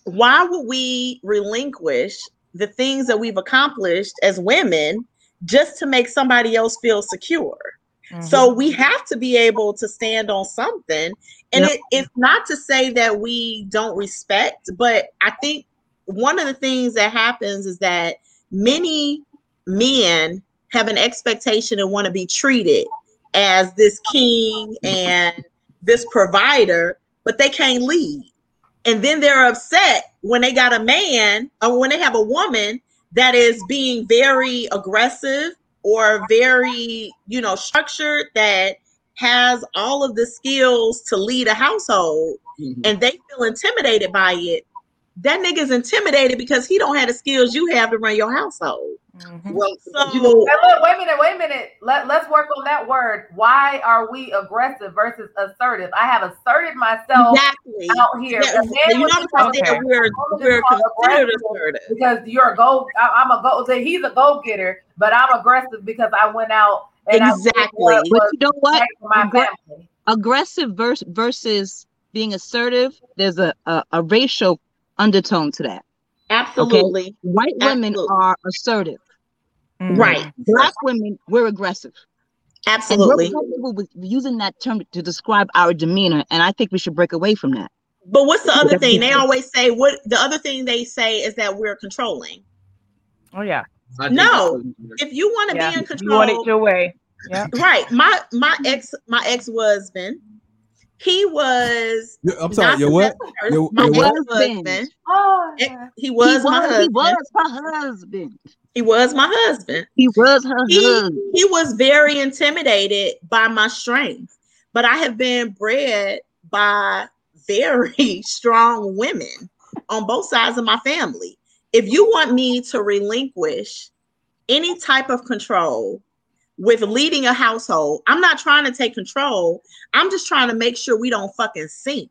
[SPEAKER 1] why would we relinquish the things that we've accomplished as women just to make somebody else feel secure? So mm-hmm. we have to be able to stand on something. And
[SPEAKER 6] Yep.
[SPEAKER 1] it, it's not to say that we don't respect, but I think one of the things that happens is that many men have an expectation and want to be treated as this king and this provider, but they can't lead. And then they're upset when they got a man or when they have a woman that is being very aggressive or very, you know, structured that has all of the skills to lead a household
[SPEAKER 3] Mhm.
[SPEAKER 1] and they feel intimidated by it. That nigga's intimidated because he don't have the skills you have to run your household.
[SPEAKER 4] Mhm.
[SPEAKER 3] Well,
[SPEAKER 1] So
[SPEAKER 3] you know,
[SPEAKER 7] Hey, look, wait a minute, wait a minute. Let, let's work on that word. Why are we aggressive versus assertive? I have asserted myself
[SPEAKER 1] exactly.
[SPEAKER 7] out here.
[SPEAKER 1] Yeah, you
[SPEAKER 7] when
[SPEAKER 1] notice
[SPEAKER 7] you
[SPEAKER 1] I
[SPEAKER 7] come
[SPEAKER 1] said
[SPEAKER 7] to-
[SPEAKER 1] we're we're considered
[SPEAKER 7] aggressive
[SPEAKER 1] assertive.
[SPEAKER 7] because you're a go. I- I'm a go. say He's a go getter, but I'm aggressive because I went out and
[SPEAKER 1] Exactly.
[SPEAKER 7] what
[SPEAKER 6] But you know what?
[SPEAKER 7] my
[SPEAKER 6] Aggra-
[SPEAKER 7] family.
[SPEAKER 6] Aggressive vers- versus being assertive, there's a, a, a racial undertone to that.
[SPEAKER 1] Absolutely.
[SPEAKER 6] White women
[SPEAKER 1] Absolutely.
[SPEAKER 6] are assertive.
[SPEAKER 4] Mhm.
[SPEAKER 1] Right.
[SPEAKER 6] Black women, we're aggressive. And we're
[SPEAKER 1] Absolutely.
[SPEAKER 6] with using that term to describe our demeanor, and I think we should break away from that.
[SPEAKER 1] But what's the other thing? They always say what the other thing they say is that we're controlling.
[SPEAKER 4] Oh yeah.
[SPEAKER 1] No. If you want to
[SPEAKER 4] yeah.
[SPEAKER 1] be in
[SPEAKER 4] You
[SPEAKER 1] control,
[SPEAKER 4] want it your way. Yeah.
[SPEAKER 1] right? My my ex my ex husband, he was.
[SPEAKER 2] You- I'm sorry.
[SPEAKER 1] not
[SPEAKER 2] Your what?
[SPEAKER 1] successful.
[SPEAKER 2] Your-
[SPEAKER 1] my
[SPEAKER 2] your what?
[SPEAKER 1] ex-husband,
[SPEAKER 7] Oh, yeah.
[SPEAKER 1] He was
[SPEAKER 6] he
[SPEAKER 1] my
[SPEAKER 6] was, he was her husband.
[SPEAKER 1] He was my husband.
[SPEAKER 6] He was her
[SPEAKER 1] he,
[SPEAKER 6] husband.
[SPEAKER 1] he was very intimidated by my strength but i have been bred by very strong women on both sides of my family if you want me to relinquish any type of control with leading a household i'm not trying to take control. I'm just trying to make sure we don't fucking sink.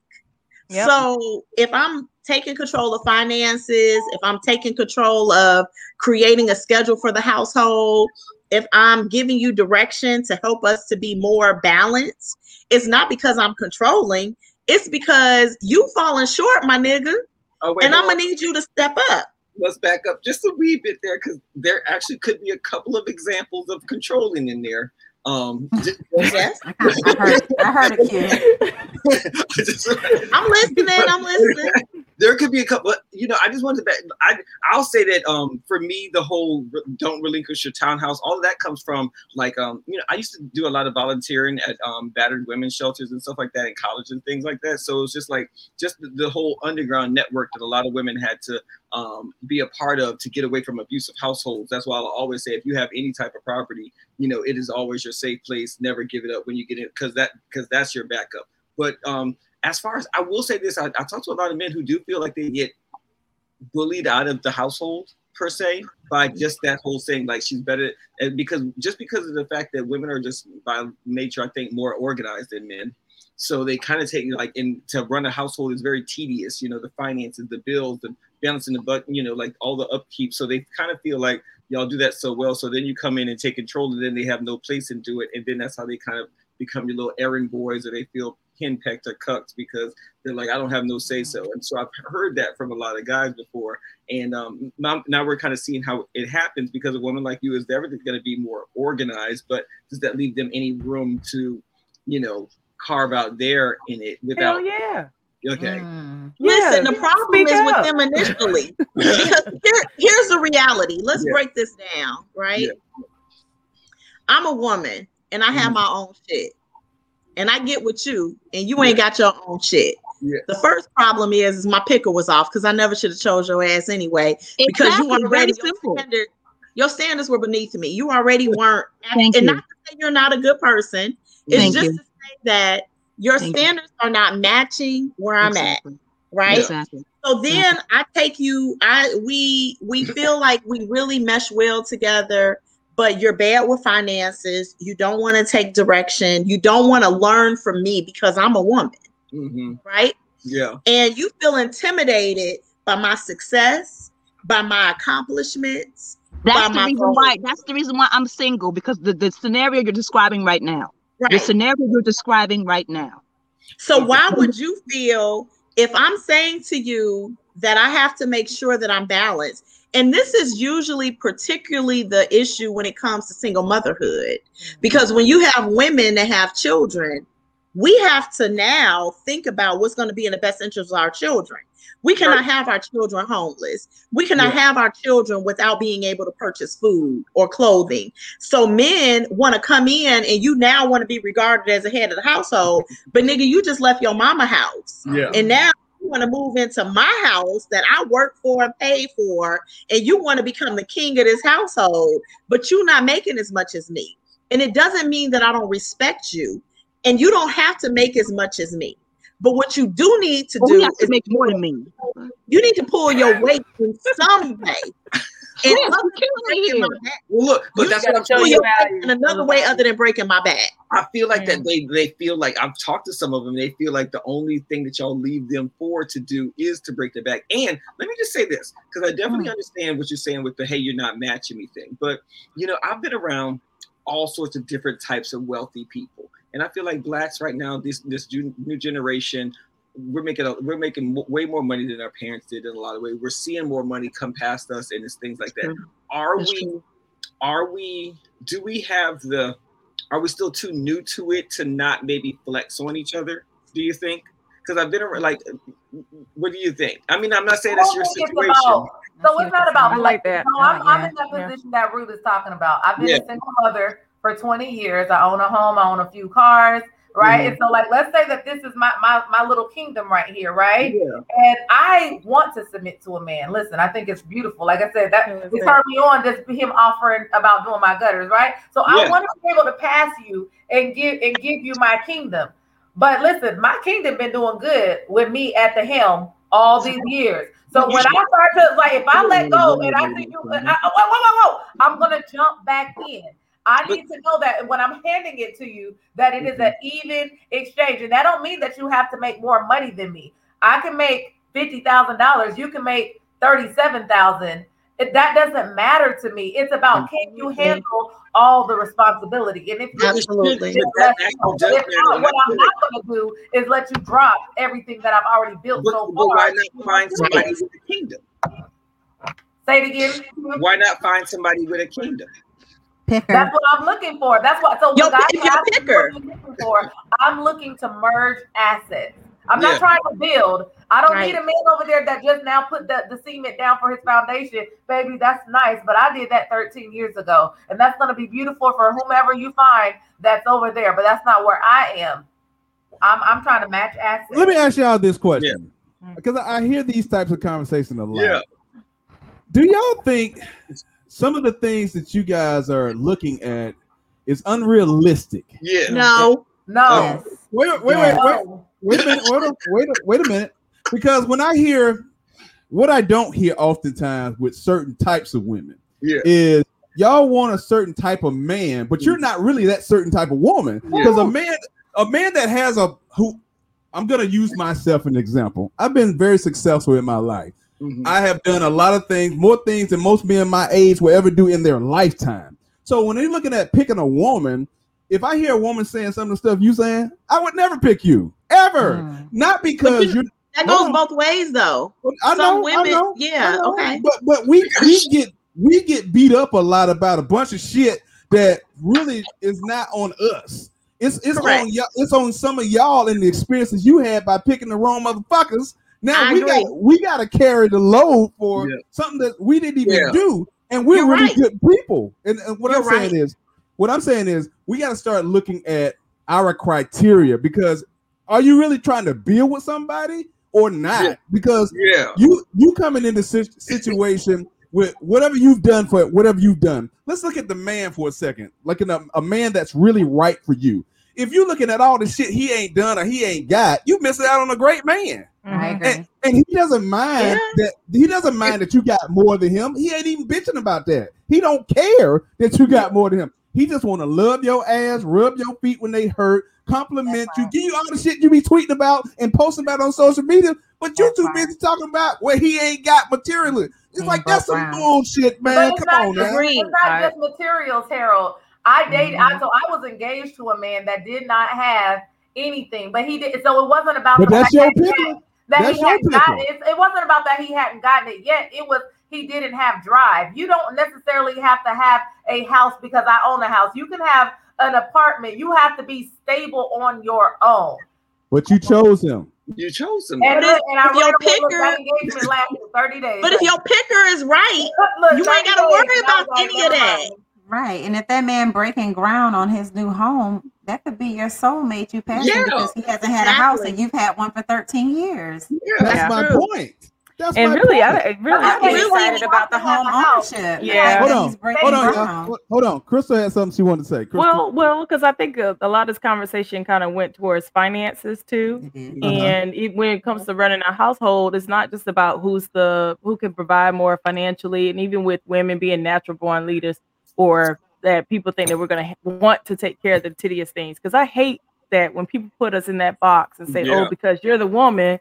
[SPEAKER 4] Yep.
[SPEAKER 1] so if i'm taking control of finances if i'm taking control of creating a schedule for the household, if I'm giving you direction to help us to be more balanced, it's not because I'm controlling, it's because you falling short, my nigga,
[SPEAKER 3] Oh, wait,
[SPEAKER 1] and I'm gonna need you to step up.
[SPEAKER 3] Let's back up just a wee bit there because there actually could be a couple of examples of controlling in there. Um, just,
[SPEAKER 1] Yes,
[SPEAKER 5] I, I heard, I heard a
[SPEAKER 3] kid.
[SPEAKER 1] I'm listening. I'm listening.
[SPEAKER 3] There could be a couple. You know, I just wanted to. Bet, I I'll say that um for me the whole don't relinquish your townhouse. All of that comes from like um you know I used to do a lot of volunteering at um battered women's shelters and stuff like that in college and things like that. So it's just like just the, the whole underground network that a lot of women had to um be a part of to get away from abusive households. That's why I'll always say if you have any type of property, you know it is always your safe place. Never give it up when you get it because that because that's your backup. But um as far as I will say this, I, I talk to a lot of men who do feel like they get bullied out of the household per se by just that whole thing. Like she's better, and because just because of the fact that women are just by nature, I think, more organized than men. So they kind of take like in to run a household is very tedious. You know, the finances, the bills, the balancing the butt, you know, like all the upkeep. So they kind of feel like y'all do that so well. So then you come in and take control, and then they have no place and do it, and then that's how they kind of become your little errand boys, or they feel henpecked or cucked because they're like, I don't have no say so. And so I've heard that from a lot of guys before. And um, now, now we're kind of seeing how it happens because a woman like you is never going to be more organized, but does that leave them any room to, you know, carve out their in it
[SPEAKER 4] Hell
[SPEAKER 3] without,
[SPEAKER 4] yeah.
[SPEAKER 3] okay.
[SPEAKER 5] Mm.
[SPEAKER 1] Listen,
[SPEAKER 4] Yeah,
[SPEAKER 1] the problem
[SPEAKER 4] speak
[SPEAKER 1] is with them initially. because here, here's the reality. Let's
[SPEAKER 3] Yeah.
[SPEAKER 1] break this down, right?
[SPEAKER 3] Yeah.
[SPEAKER 1] I'm a woman and I have
[SPEAKER 3] Mhm.
[SPEAKER 1] my own shit. And I get with you, and you ain't got your own shit.
[SPEAKER 3] Yeah.
[SPEAKER 1] The first problem is, is my picker was off because I never should have chose your ass anyway. Because
[SPEAKER 6] Exactly,
[SPEAKER 1] you already
[SPEAKER 6] very
[SPEAKER 1] your, standard, your standards were beneath me. You already weren't.
[SPEAKER 6] Thank
[SPEAKER 1] and
[SPEAKER 6] you.
[SPEAKER 1] not to say you're not a good person. It's
[SPEAKER 6] Thank
[SPEAKER 1] just
[SPEAKER 6] you.
[SPEAKER 1] to say that your
[SPEAKER 6] Thank you.
[SPEAKER 1] standards are not matching where I'm at, right?
[SPEAKER 6] Exactly.
[SPEAKER 1] So then I take you, I we we feel like we really mesh well together, but you're bad with finances. You don't want to take direction. You don't want to learn from me because I'm a woman,
[SPEAKER 3] hmm
[SPEAKER 1] right?
[SPEAKER 3] Yeah.
[SPEAKER 1] And you feel intimidated by my success, by my accomplishments.
[SPEAKER 6] That's
[SPEAKER 1] by
[SPEAKER 6] the
[SPEAKER 1] my
[SPEAKER 6] reason
[SPEAKER 1] goals.
[SPEAKER 6] why. That's the reason why I'm single because the, the scenario you're describing right now,
[SPEAKER 1] Right.
[SPEAKER 6] the scenario you're describing right now.
[SPEAKER 1] So why would you feel if I'm saying to you that I have to make sure that I'm balanced? And this is usually particularly the issue when it comes to single motherhood. Because when you have women that have children, we have to now think about what's going to be in the best interest of our children. We cannot have our children homeless. We cannot
[SPEAKER 3] Yeah.
[SPEAKER 1] have our children without being able to purchase food or clothing. So men want to come in and you now want to be regarded as a head of the household, but nigga, you just left your mama house.
[SPEAKER 3] Yeah.
[SPEAKER 1] And now want to move into my house that I work for and pay for, and you want to become the king of this household, but you're not making as much as me. And it doesn't mean that I don't respect you, and you don't have to make as much as me. But what you do need to
[SPEAKER 6] Well,
[SPEAKER 1] do
[SPEAKER 6] have to
[SPEAKER 1] is
[SPEAKER 6] make more than me.
[SPEAKER 1] you need to pull your weight in some way. And
[SPEAKER 6] Yes,
[SPEAKER 1] other than breaking my back,
[SPEAKER 3] Well, look, but
[SPEAKER 1] you
[SPEAKER 3] that's what I'm
[SPEAKER 7] show
[SPEAKER 1] pull
[SPEAKER 3] saying.
[SPEAKER 1] your
[SPEAKER 7] value
[SPEAKER 1] weight in another way other than breaking my back.
[SPEAKER 3] I feel like
[SPEAKER 4] Yeah.
[SPEAKER 3] that they they feel like I've talked to some of them. They feel like the only thing that y'all leave them for to do is to break their back. And let me just say this, because I definitely mm. understand what you're saying with the hey, you're not matching me thing. But you know, I've been around all sorts of different types of wealthy people, and I feel like blacks right now, this this new generation, we're making a, we're making mo- way more money than our parents did in a lot of ways. We're seeing more money come past us, and it's things like that. Are
[SPEAKER 1] That's
[SPEAKER 3] we?
[SPEAKER 1] true.
[SPEAKER 3] Are we? Do we have the? Are we still too new to it to not maybe flex on each other? Do you think? Because I've been around. Like, what do you think? I mean, I'm not saying that's your
[SPEAKER 7] don't think it's
[SPEAKER 3] situation.
[SPEAKER 7] about- So it's not about
[SPEAKER 4] I like that.
[SPEAKER 7] No, I'm, I'm in that
[SPEAKER 4] Yeah.
[SPEAKER 7] position that Ruth is talking about. I've been
[SPEAKER 3] Yeah.
[SPEAKER 7] a single mother for 20 years. I own a home. I own a few cars, right?
[SPEAKER 3] Mhm.
[SPEAKER 7] And so, like, let's say that this is my my my little kingdom right here, right?
[SPEAKER 3] Yeah.
[SPEAKER 7] And I want to submit to a man. Listen, I think it's beautiful. Like I said, that
[SPEAKER 4] Yeah,
[SPEAKER 7] it turned me on just him offering about doing my gutters, right? So I want to be able to pass you and give and give you my kingdom. But listen, my kingdom been doing good with me at the helm all these years. So when I start to like, if I let go and I see you, I, I- whoa, whoa, whoa, whoa, I'm gonna jump back in. I need to know that when I'm handing it to you, that it is an mm-hmm. even exchange, and that don't mean that you have to make more money than me. I can make fifty thousand dollars. You can make thirty-seven thousand. That doesn't matter to me. It's about can you handle all the responsibility? And if you
[SPEAKER 1] Absolutely.
[SPEAKER 7] just
[SPEAKER 3] But that
[SPEAKER 7] let-
[SPEAKER 3] actually
[SPEAKER 7] if not, what I'm not going to do is let you drop everything that I've already built
[SPEAKER 3] But,
[SPEAKER 7] so
[SPEAKER 3] but
[SPEAKER 7] far.
[SPEAKER 3] why not find somebody with a kingdom?
[SPEAKER 7] Say it again.
[SPEAKER 3] Why not find somebody with a kingdom?
[SPEAKER 5] Picker.
[SPEAKER 7] That's what I'm looking for. That's what. So
[SPEAKER 1] Yo,
[SPEAKER 7] what
[SPEAKER 1] if you're a picker,
[SPEAKER 7] I'm looking for. I'm looking to merge assets. I'm
[SPEAKER 3] Yeah.
[SPEAKER 7] not trying to build. I don't
[SPEAKER 1] Right.
[SPEAKER 7] need a man over there that just now put the, the cement down for his foundation. Baby, that's nice, but I did that 13 years ago. And that's going to be beautiful for whomever you find that's over there. But that's not where I am. I'm, I'm trying to match assets.
[SPEAKER 2] Let me ask y'all this question because I, I hear these types of conversations a lot.
[SPEAKER 3] Yeah.
[SPEAKER 2] Do y'all think some of the things that you guys are looking at is unrealistic?
[SPEAKER 3] Yeah.
[SPEAKER 1] No.
[SPEAKER 7] no.
[SPEAKER 5] Um, yes.
[SPEAKER 2] Wait, wait, wait, wait, wait a minute, wait a, wait, a, wait a minute. Because when I hear what I don't hear oftentimes with certain types of women
[SPEAKER 3] Yeah.
[SPEAKER 2] is y'all want a certain type of man, but you're not really that certain type of woman. Because a man, a man that has a who I'm gonna use myself an example. I've been very successful in my life.
[SPEAKER 3] Mhm.
[SPEAKER 2] I have done a lot of things, more things than most men my age will ever do in their lifetime. So when you're looking at picking a woman, if I hear a woman saying some of the stuff you saying, I would never pick you ever.
[SPEAKER 5] Mm.
[SPEAKER 2] Not because
[SPEAKER 1] you-
[SPEAKER 2] you're.
[SPEAKER 1] That goes
[SPEAKER 2] on.
[SPEAKER 1] both ways though.
[SPEAKER 2] I know,
[SPEAKER 1] Some
[SPEAKER 2] I
[SPEAKER 1] women,
[SPEAKER 2] know,
[SPEAKER 1] yeah,
[SPEAKER 2] I know.
[SPEAKER 1] okay.
[SPEAKER 2] But but we we get we get beat up a lot about a bunch of shit that really is not on us. It's it's
[SPEAKER 1] Correct.
[SPEAKER 2] on y'all. It's on some of y'all and the experiences you had by picking the wrong motherfuckers. Now
[SPEAKER 1] I
[SPEAKER 2] we
[SPEAKER 1] agree.
[SPEAKER 2] got we got to carry the load for
[SPEAKER 3] Yeah.
[SPEAKER 2] something that we didn't even
[SPEAKER 3] Yeah.
[SPEAKER 2] do, and we're
[SPEAKER 1] You're
[SPEAKER 2] really
[SPEAKER 1] right.
[SPEAKER 2] good people. And, and what
[SPEAKER 1] You're
[SPEAKER 2] I'm saying is, what I'm saying is, we got to start looking at our criteria because are you really trying to build with somebody or not?
[SPEAKER 3] Yeah.
[SPEAKER 2] Because
[SPEAKER 3] Yeah.
[SPEAKER 2] you you coming in this situation with whatever you've done for whatever you've done. Let's look at the man for a second. Looking at a man that's really right for you. If you're looking at all the shit he ain't done or he ain't got, you missing out on a great man.
[SPEAKER 5] I
[SPEAKER 4] Mhm.
[SPEAKER 5] agree.
[SPEAKER 2] And, and he doesn't mind
[SPEAKER 1] Yeah.
[SPEAKER 2] that he doesn't mind that you got more than him. He ain't even bitching about that. He don't care that you got more than him. He just want to love your ass, rub your feet when they hurt, compliment you, give you all the shit you be tweeting about and posting about on social media. But you
[SPEAKER 5] That's
[SPEAKER 2] too
[SPEAKER 5] right.
[SPEAKER 2] busy talking about what he ain't got materially. It's like that's some
[SPEAKER 5] Brown.
[SPEAKER 2] bullshit,
[SPEAKER 7] But
[SPEAKER 2] man.
[SPEAKER 7] it's
[SPEAKER 2] Come
[SPEAKER 7] not
[SPEAKER 2] on
[SPEAKER 7] just,
[SPEAKER 2] now.
[SPEAKER 1] Agreed.
[SPEAKER 7] It's not just materials, Harold. I dated,
[SPEAKER 5] Mhm.
[SPEAKER 7] I so I was engaged to a man that did not have anything, but he did. So it wasn't about
[SPEAKER 2] But
[SPEAKER 7] the
[SPEAKER 2] that's your
[SPEAKER 7] that he had- that
[SPEAKER 2] That's
[SPEAKER 7] he
[SPEAKER 2] your
[SPEAKER 7] hadn't gotten it. It wasn't about that he hadn't gotten it yet. It was he didn't have drive. You don't necessarily have to have a house because I own a house. You can have an apartment. You have to be stable on your own.
[SPEAKER 2] But you chose him.
[SPEAKER 3] You chose him.
[SPEAKER 7] And,
[SPEAKER 1] But
[SPEAKER 7] look,
[SPEAKER 1] if-
[SPEAKER 7] and I
[SPEAKER 1] if your
[SPEAKER 7] ran away with
[SPEAKER 1] picker-
[SPEAKER 7] that engagement lasted 30 days.
[SPEAKER 1] But if your picker is right,
[SPEAKER 7] Look,
[SPEAKER 1] you ain't gotta worry
[SPEAKER 7] and I was
[SPEAKER 1] about any of that.
[SPEAKER 7] mind.
[SPEAKER 5] Right. And if that man breaking ground on his new home, that could be your soulmate you passing
[SPEAKER 3] Yeah.
[SPEAKER 5] because he hasn't had a house and you've had one for 13 years.
[SPEAKER 3] Yeah.
[SPEAKER 2] That's
[SPEAKER 4] Yeah.
[SPEAKER 2] my
[SPEAKER 1] True.
[SPEAKER 2] point. That's
[SPEAKER 4] And
[SPEAKER 2] my
[SPEAKER 4] really,
[SPEAKER 2] point.
[SPEAKER 4] I really,
[SPEAKER 5] I'm
[SPEAKER 4] I
[SPEAKER 5] excited
[SPEAKER 4] can't-
[SPEAKER 5] about the home ownership. The
[SPEAKER 4] Yeah.
[SPEAKER 2] hold on, hold on,
[SPEAKER 5] ground.
[SPEAKER 2] y'all. Hold- hold on. Crystal had something she wanted to say. Crystal,
[SPEAKER 4] well, well, because I think a, a lot of this conversation kind of went towards finances too.
[SPEAKER 5] Mhm.
[SPEAKER 2] Uh-huh.
[SPEAKER 4] and it, when it comes to running a household it's not just about who's the who can provide more financially and even with women being natural born leaders or that people think that we're going to want to take care of the tedious things because i hate that when people put us in that box and say
[SPEAKER 3] Yeah.
[SPEAKER 4] oh because you're the woman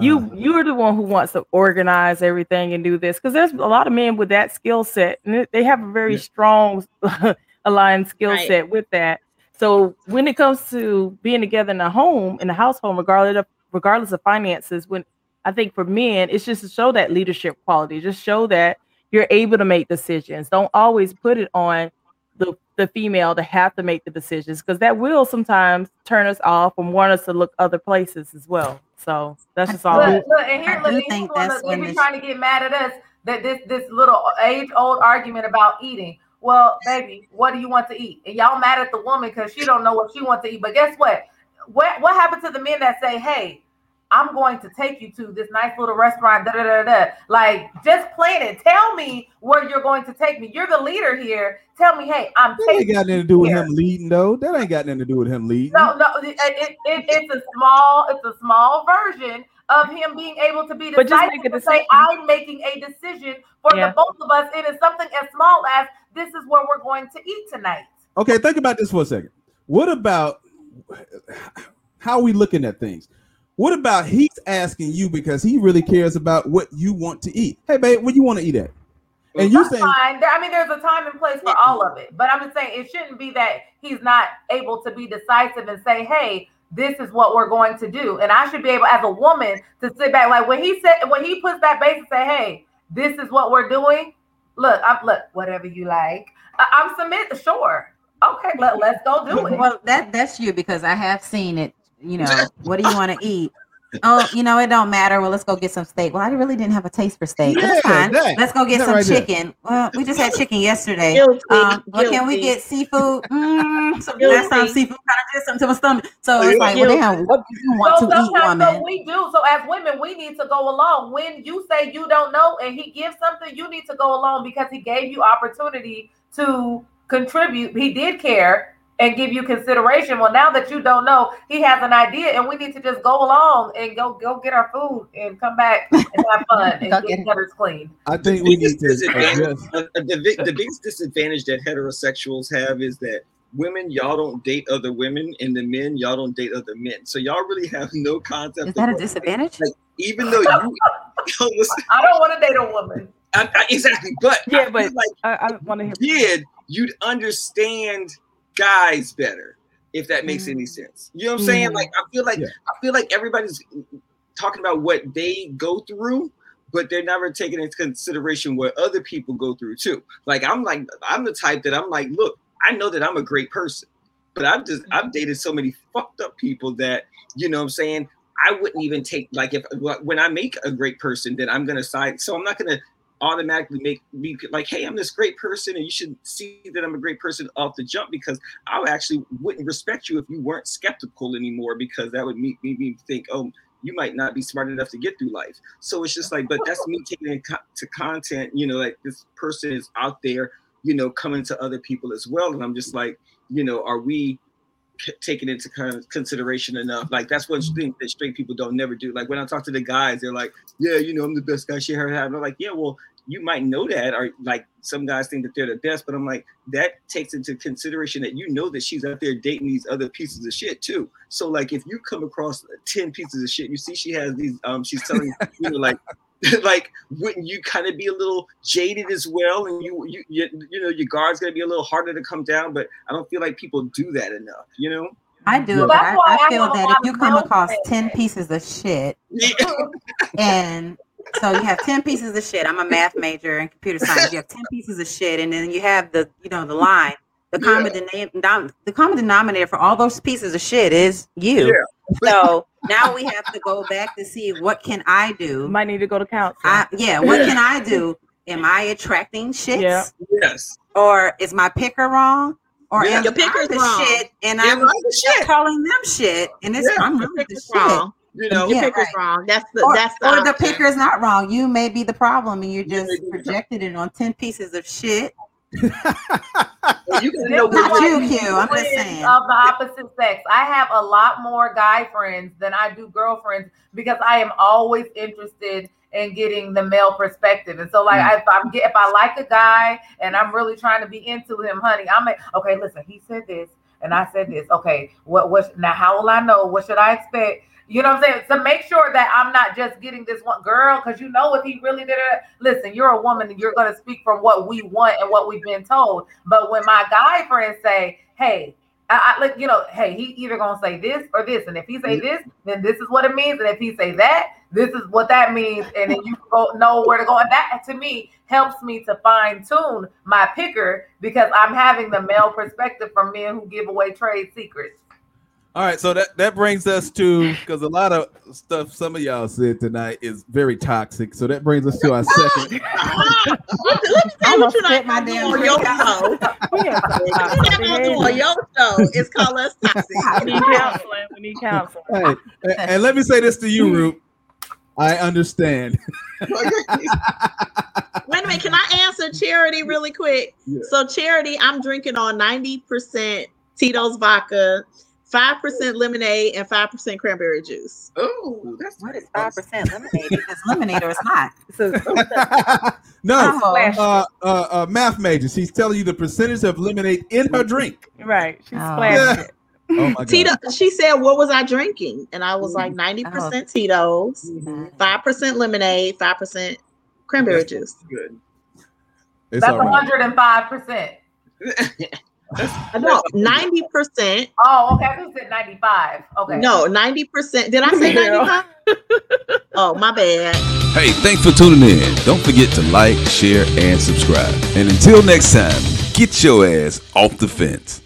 [SPEAKER 4] you
[SPEAKER 2] Uh,
[SPEAKER 4] you're the one who wants to organize everything and do this because there's a lot of men with that skill set and they- they have a very
[SPEAKER 2] Yeah.
[SPEAKER 4] strong aligned skill
[SPEAKER 1] Right.
[SPEAKER 4] set with that so when it comes to being together in a home in a household regardless of regardless of finances when i think for men it's just to show that leadership quality just show that you're able to make decisions don't always put it on the the female to have to make the decisions because that will sometimes turn us off and want us to look other places as well so that's just all
[SPEAKER 7] Look, look, and here,
[SPEAKER 5] I
[SPEAKER 7] look,
[SPEAKER 5] do
[SPEAKER 7] and
[SPEAKER 5] think
[SPEAKER 7] here's
[SPEAKER 5] that's
[SPEAKER 7] one
[SPEAKER 5] when
[SPEAKER 7] if you're trying to get mad at us, that this this little age old argument about eating. Well, baby, what do you want to eat? And y'all mad at the woman because she don't know what she wants to eat. But guess what? What what happened to the men that say, "Hey, I'm going to take you to this nice little restaurant"? Da da da da. Like, just plan it. Tell me where you're going to take me. You're the leader here. Tell me, hey, I'm
[SPEAKER 2] that ain't got nothing to do with
[SPEAKER 7] here.
[SPEAKER 2] him leading, though. That ain't got nothing to do with him leading.
[SPEAKER 7] No, no, it, it, it, it's a small, it's a small version of him being able to be
[SPEAKER 4] But just
[SPEAKER 7] decisive
[SPEAKER 4] make a
[SPEAKER 7] to say. I'm making a decision for
[SPEAKER 4] Yeah.
[SPEAKER 7] the both of us. It is something as small as this is where we're going to eat tonight.
[SPEAKER 2] Okay, think about this for a second. What about how are we looking at things? What about he's asking you because he really cares about what you want to eat? Hey, babe, what do you want to eat at? And you
[SPEAKER 7] That's
[SPEAKER 2] saying,
[SPEAKER 7] fine. I mean, there's a time and place for all of it. But I'm just saying it shouldn't be that he's not able to be decisive and say, hey, this is what we're going to do. And I should be able, as a woman, to sit back. Like when he said, when he puts that base and say, hey, this is what we're doing. Look, I'm look, whatever you like. I, I'm submit, sure. Okay, let, let's go do it.
[SPEAKER 5] Well, that that's you because I have seen it. You know, what do you want to eat? Oh, you know, it don't matter. Well, let's go get some steak. Well, I really didn't have a taste for steak.
[SPEAKER 2] Yeah,
[SPEAKER 5] That's fine.
[SPEAKER 2] that-
[SPEAKER 5] let's go get some
[SPEAKER 2] right there.
[SPEAKER 5] chicken. Well, we just had chicken yesterday.
[SPEAKER 1] Guilty,
[SPEAKER 5] Um, well, can we get seafood? Mm, so
[SPEAKER 1] Guilty.
[SPEAKER 5] that sounds seafood kind of did something to my stomach. So it's like, well, damn, what do you want
[SPEAKER 7] So
[SPEAKER 5] to eat, woman?
[SPEAKER 7] what we do, so as women, we need to go along. When you say you don't know and he gives something, you need to go along because he gave you opportunity to contribute. He did care and give you consideration. Well, now that you don't know, he has an idea, and we need to just go along and go go get our food and come back and have fun and get
[SPEAKER 5] get
[SPEAKER 7] gutters clean.
[SPEAKER 2] I think we need
[SPEAKER 3] biggest
[SPEAKER 2] to
[SPEAKER 3] disadvantage, uh, uh, the, the biggest disadvantage that heterosexuals have is that women y'all don't date other women and the men y'all don't date other men so y'all really have no concept
[SPEAKER 5] Is that a
[SPEAKER 3] of-
[SPEAKER 5] disadvantage?
[SPEAKER 3] like, even though you
[SPEAKER 7] I don't want to date a woman.
[SPEAKER 3] I, I, exactly but
[SPEAKER 4] Yeah,
[SPEAKER 3] I
[SPEAKER 4] but-
[SPEAKER 3] like
[SPEAKER 4] I, I want to hear.
[SPEAKER 3] did you'd understand guys better if that makes any sense. You know what i'm saying?
[SPEAKER 5] Mhm.
[SPEAKER 3] like i feel like
[SPEAKER 2] Yeah.
[SPEAKER 3] i feel like everybody's talking about what they go through but they're never taking into consideration what other people go through too. Like i'm like i'm the type that i'm like look i know that i'm a great person but i've just i've dated so many fucked up people that you know what i'm saying? I wouldn't even take like if when i make a great person then i'm gonna side so i'm not gonna automatically make me like, hey, I'm this great person, and you should see that I'm a great person off the jump because I actually wouldn't respect you if you weren't skeptical anymore because that would make me think, oh, you might not be smart enough to get through life. So it's just like, but that's me taking it to content, you know, like this person is out there, you know, coming to other people as well, and I'm just like, you know, are we taking into con- consideration enough? Like that's one thing that straight people don't never do. Like when I talk to the guys, they're like, yeah, you know, I'm the best guy she ever had. And I'm like, yeah, well, you might know that, or like some guys think that they're the best, but I'm like, that takes into consideration that you know that she's out there dating these other pieces of shit too. So like, if you come across ten pieces of shit, you see she has these, um, she's telling you know like. like wouldn't you kind of be a little jaded as well and you, you you you know your guard's gonna be a little harder to come down but i don't feel like people do that enough you know
[SPEAKER 5] I do,
[SPEAKER 2] Yeah.
[SPEAKER 5] but
[SPEAKER 7] That's
[SPEAKER 5] I,
[SPEAKER 7] why
[SPEAKER 5] I
[SPEAKER 7] I
[SPEAKER 5] feel
[SPEAKER 7] have a
[SPEAKER 5] that if you come across
[SPEAKER 7] fans.
[SPEAKER 5] 10 pieces of shit
[SPEAKER 3] Yeah.
[SPEAKER 5] and so you have 10 pieces of shit. I'm a math major in computer science. You have 10 pieces of shit, and then you have the, you know, the line. The common denom- the common denominator for all those pieces of shit is you. So now we have to go back to see what can I do.
[SPEAKER 4] Might need to go to council.
[SPEAKER 5] I, yeah, what can I do? Am I attracting shits?
[SPEAKER 4] Yeah.
[SPEAKER 3] yes
[SPEAKER 5] Or is my picker wrong? Or
[SPEAKER 3] Yeah.
[SPEAKER 5] am
[SPEAKER 1] Your picker's
[SPEAKER 5] the
[SPEAKER 1] wrong.
[SPEAKER 5] shit and
[SPEAKER 3] Yeah,
[SPEAKER 5] I'm
[SPEAKER 3] right, shit.
[SPEAKER 5] calling them shit? And it's
[SPEAKER 3] Yeah.
[SPEAKER 5] I'm really the
[SPEAKER 1] It's
[SPEAKER 5] shit.
[SPEAKER 1] wrong.
[SPEAKER 3] You know,
[SPEAKER 1] Your picker's
[SPEAKER 5] right.
[SPEAKER 1] wrong. That's the
[SPEAKER 5] or,
[SPEAKER 1] that's the,
[SPEAKER 5] or the
[SPEAKER 1] option.
[SPEAKER 5] picker is not wrong. You may be the problem, and you're just
[SPEAKER 3] be
[SPEAKER 5] projected it on ten pieces of shit.
[SPEAKER 3] You gotta know
[SPEAKER 5] Not you, Q. I'm just saying.
[SPEAKER 7] Of the opposite sex. I have a lot more guy friends than I do girlfriends because I am always interested in getting the male perspective. And so, like,
[SPEAKER 3] Mm.
[SPEAKER 7] if I'm get, if I like a guy and I'm really trying to be into him, honey, I'm like, okay, listen, he said this and I said this. Okay, what what now? How will I know? What should I expect? You know what I'm saying? So make sure that I'm not just getting this one girl, because you know if he really did it. Listen, you're a woman and you're gonna speak from what we want and what we've been told. But when my guy friends say, "Hey," I, I like you know, hey, he either gonna say this or this, and if he say this, then this is what it means, and if he say that, this is what that means, and then you go know where to go. And that to me helps me to fine tune my picker because I'm having the male perspective from men who give away trade secrets.
[SPEAKER 2] All right, so that, that brings us to because a lot of stuff some of y'all said tonight is very toxic. So that brings us to our second.
[SPEAKER 1] Let me let me tell you what you're not
[SPEAKER 5] my
[SPEAKER 1] gonna do
[SPEAKER 5] damn
[SPEAKER 1] on your show.
[SPEAKER 4] Yeah,
[SPEAKER 1] You're not gonna do on your show. It's called Less Toxic.
[SPEAKER 4] we need counseling. We need counseling.
[SPEAKER 2] Hey, and, and let me say this to you, Root. I understand.
[SPEAKER 1] Wait a minute, can I answer Charity really quick?
[SPEAKER 2] Yeah.
[SPEAKER 1] So Charity, I'm drinking on 90% Tito's vodka, 5% lemonade, and 5% cranberry juice.
[SPEAKER 3] Oh, that's
[SPEAKER 5] What is five percent lemonade? It's lemonade or it's not.
[SPEAKER 4] So,
[SPEAKER 2] no,
[SPEAKER 5] Oh.
[SPEAKER 2] uh, uh, uh, math major. She's telling you the percentage of lemonade in her drink.
[SPEAKER 4] right. She's
[SPEAKER 5] Oh.
[SPEAKER 4] splashed it.
[SPEAKER 2] Oh my god.
[SPEAKER 1] Tito, she said, What was I drinking? And I was like 90% Tito's, 5% lemonade, 5% cranberry juice.
[SPEAKER 3] good.
[SPEAKER 2] It's
[SPEAKER 7] That's 105 percent.
[SPEAKER 1] No, 90%.
[SPEAKER 7] Oh, okay. I think said 95. Okay.
[SPEAKER 1] No, 90%. Did I say
[SPEAKER 4] Yeah.
[SPEAKER 1] 95? oh, my bad.
[SPEAKER 8] Hey, thanks for tuning in. Don't forget to like, share, and subscribe. And until next time, get your ass off the fence.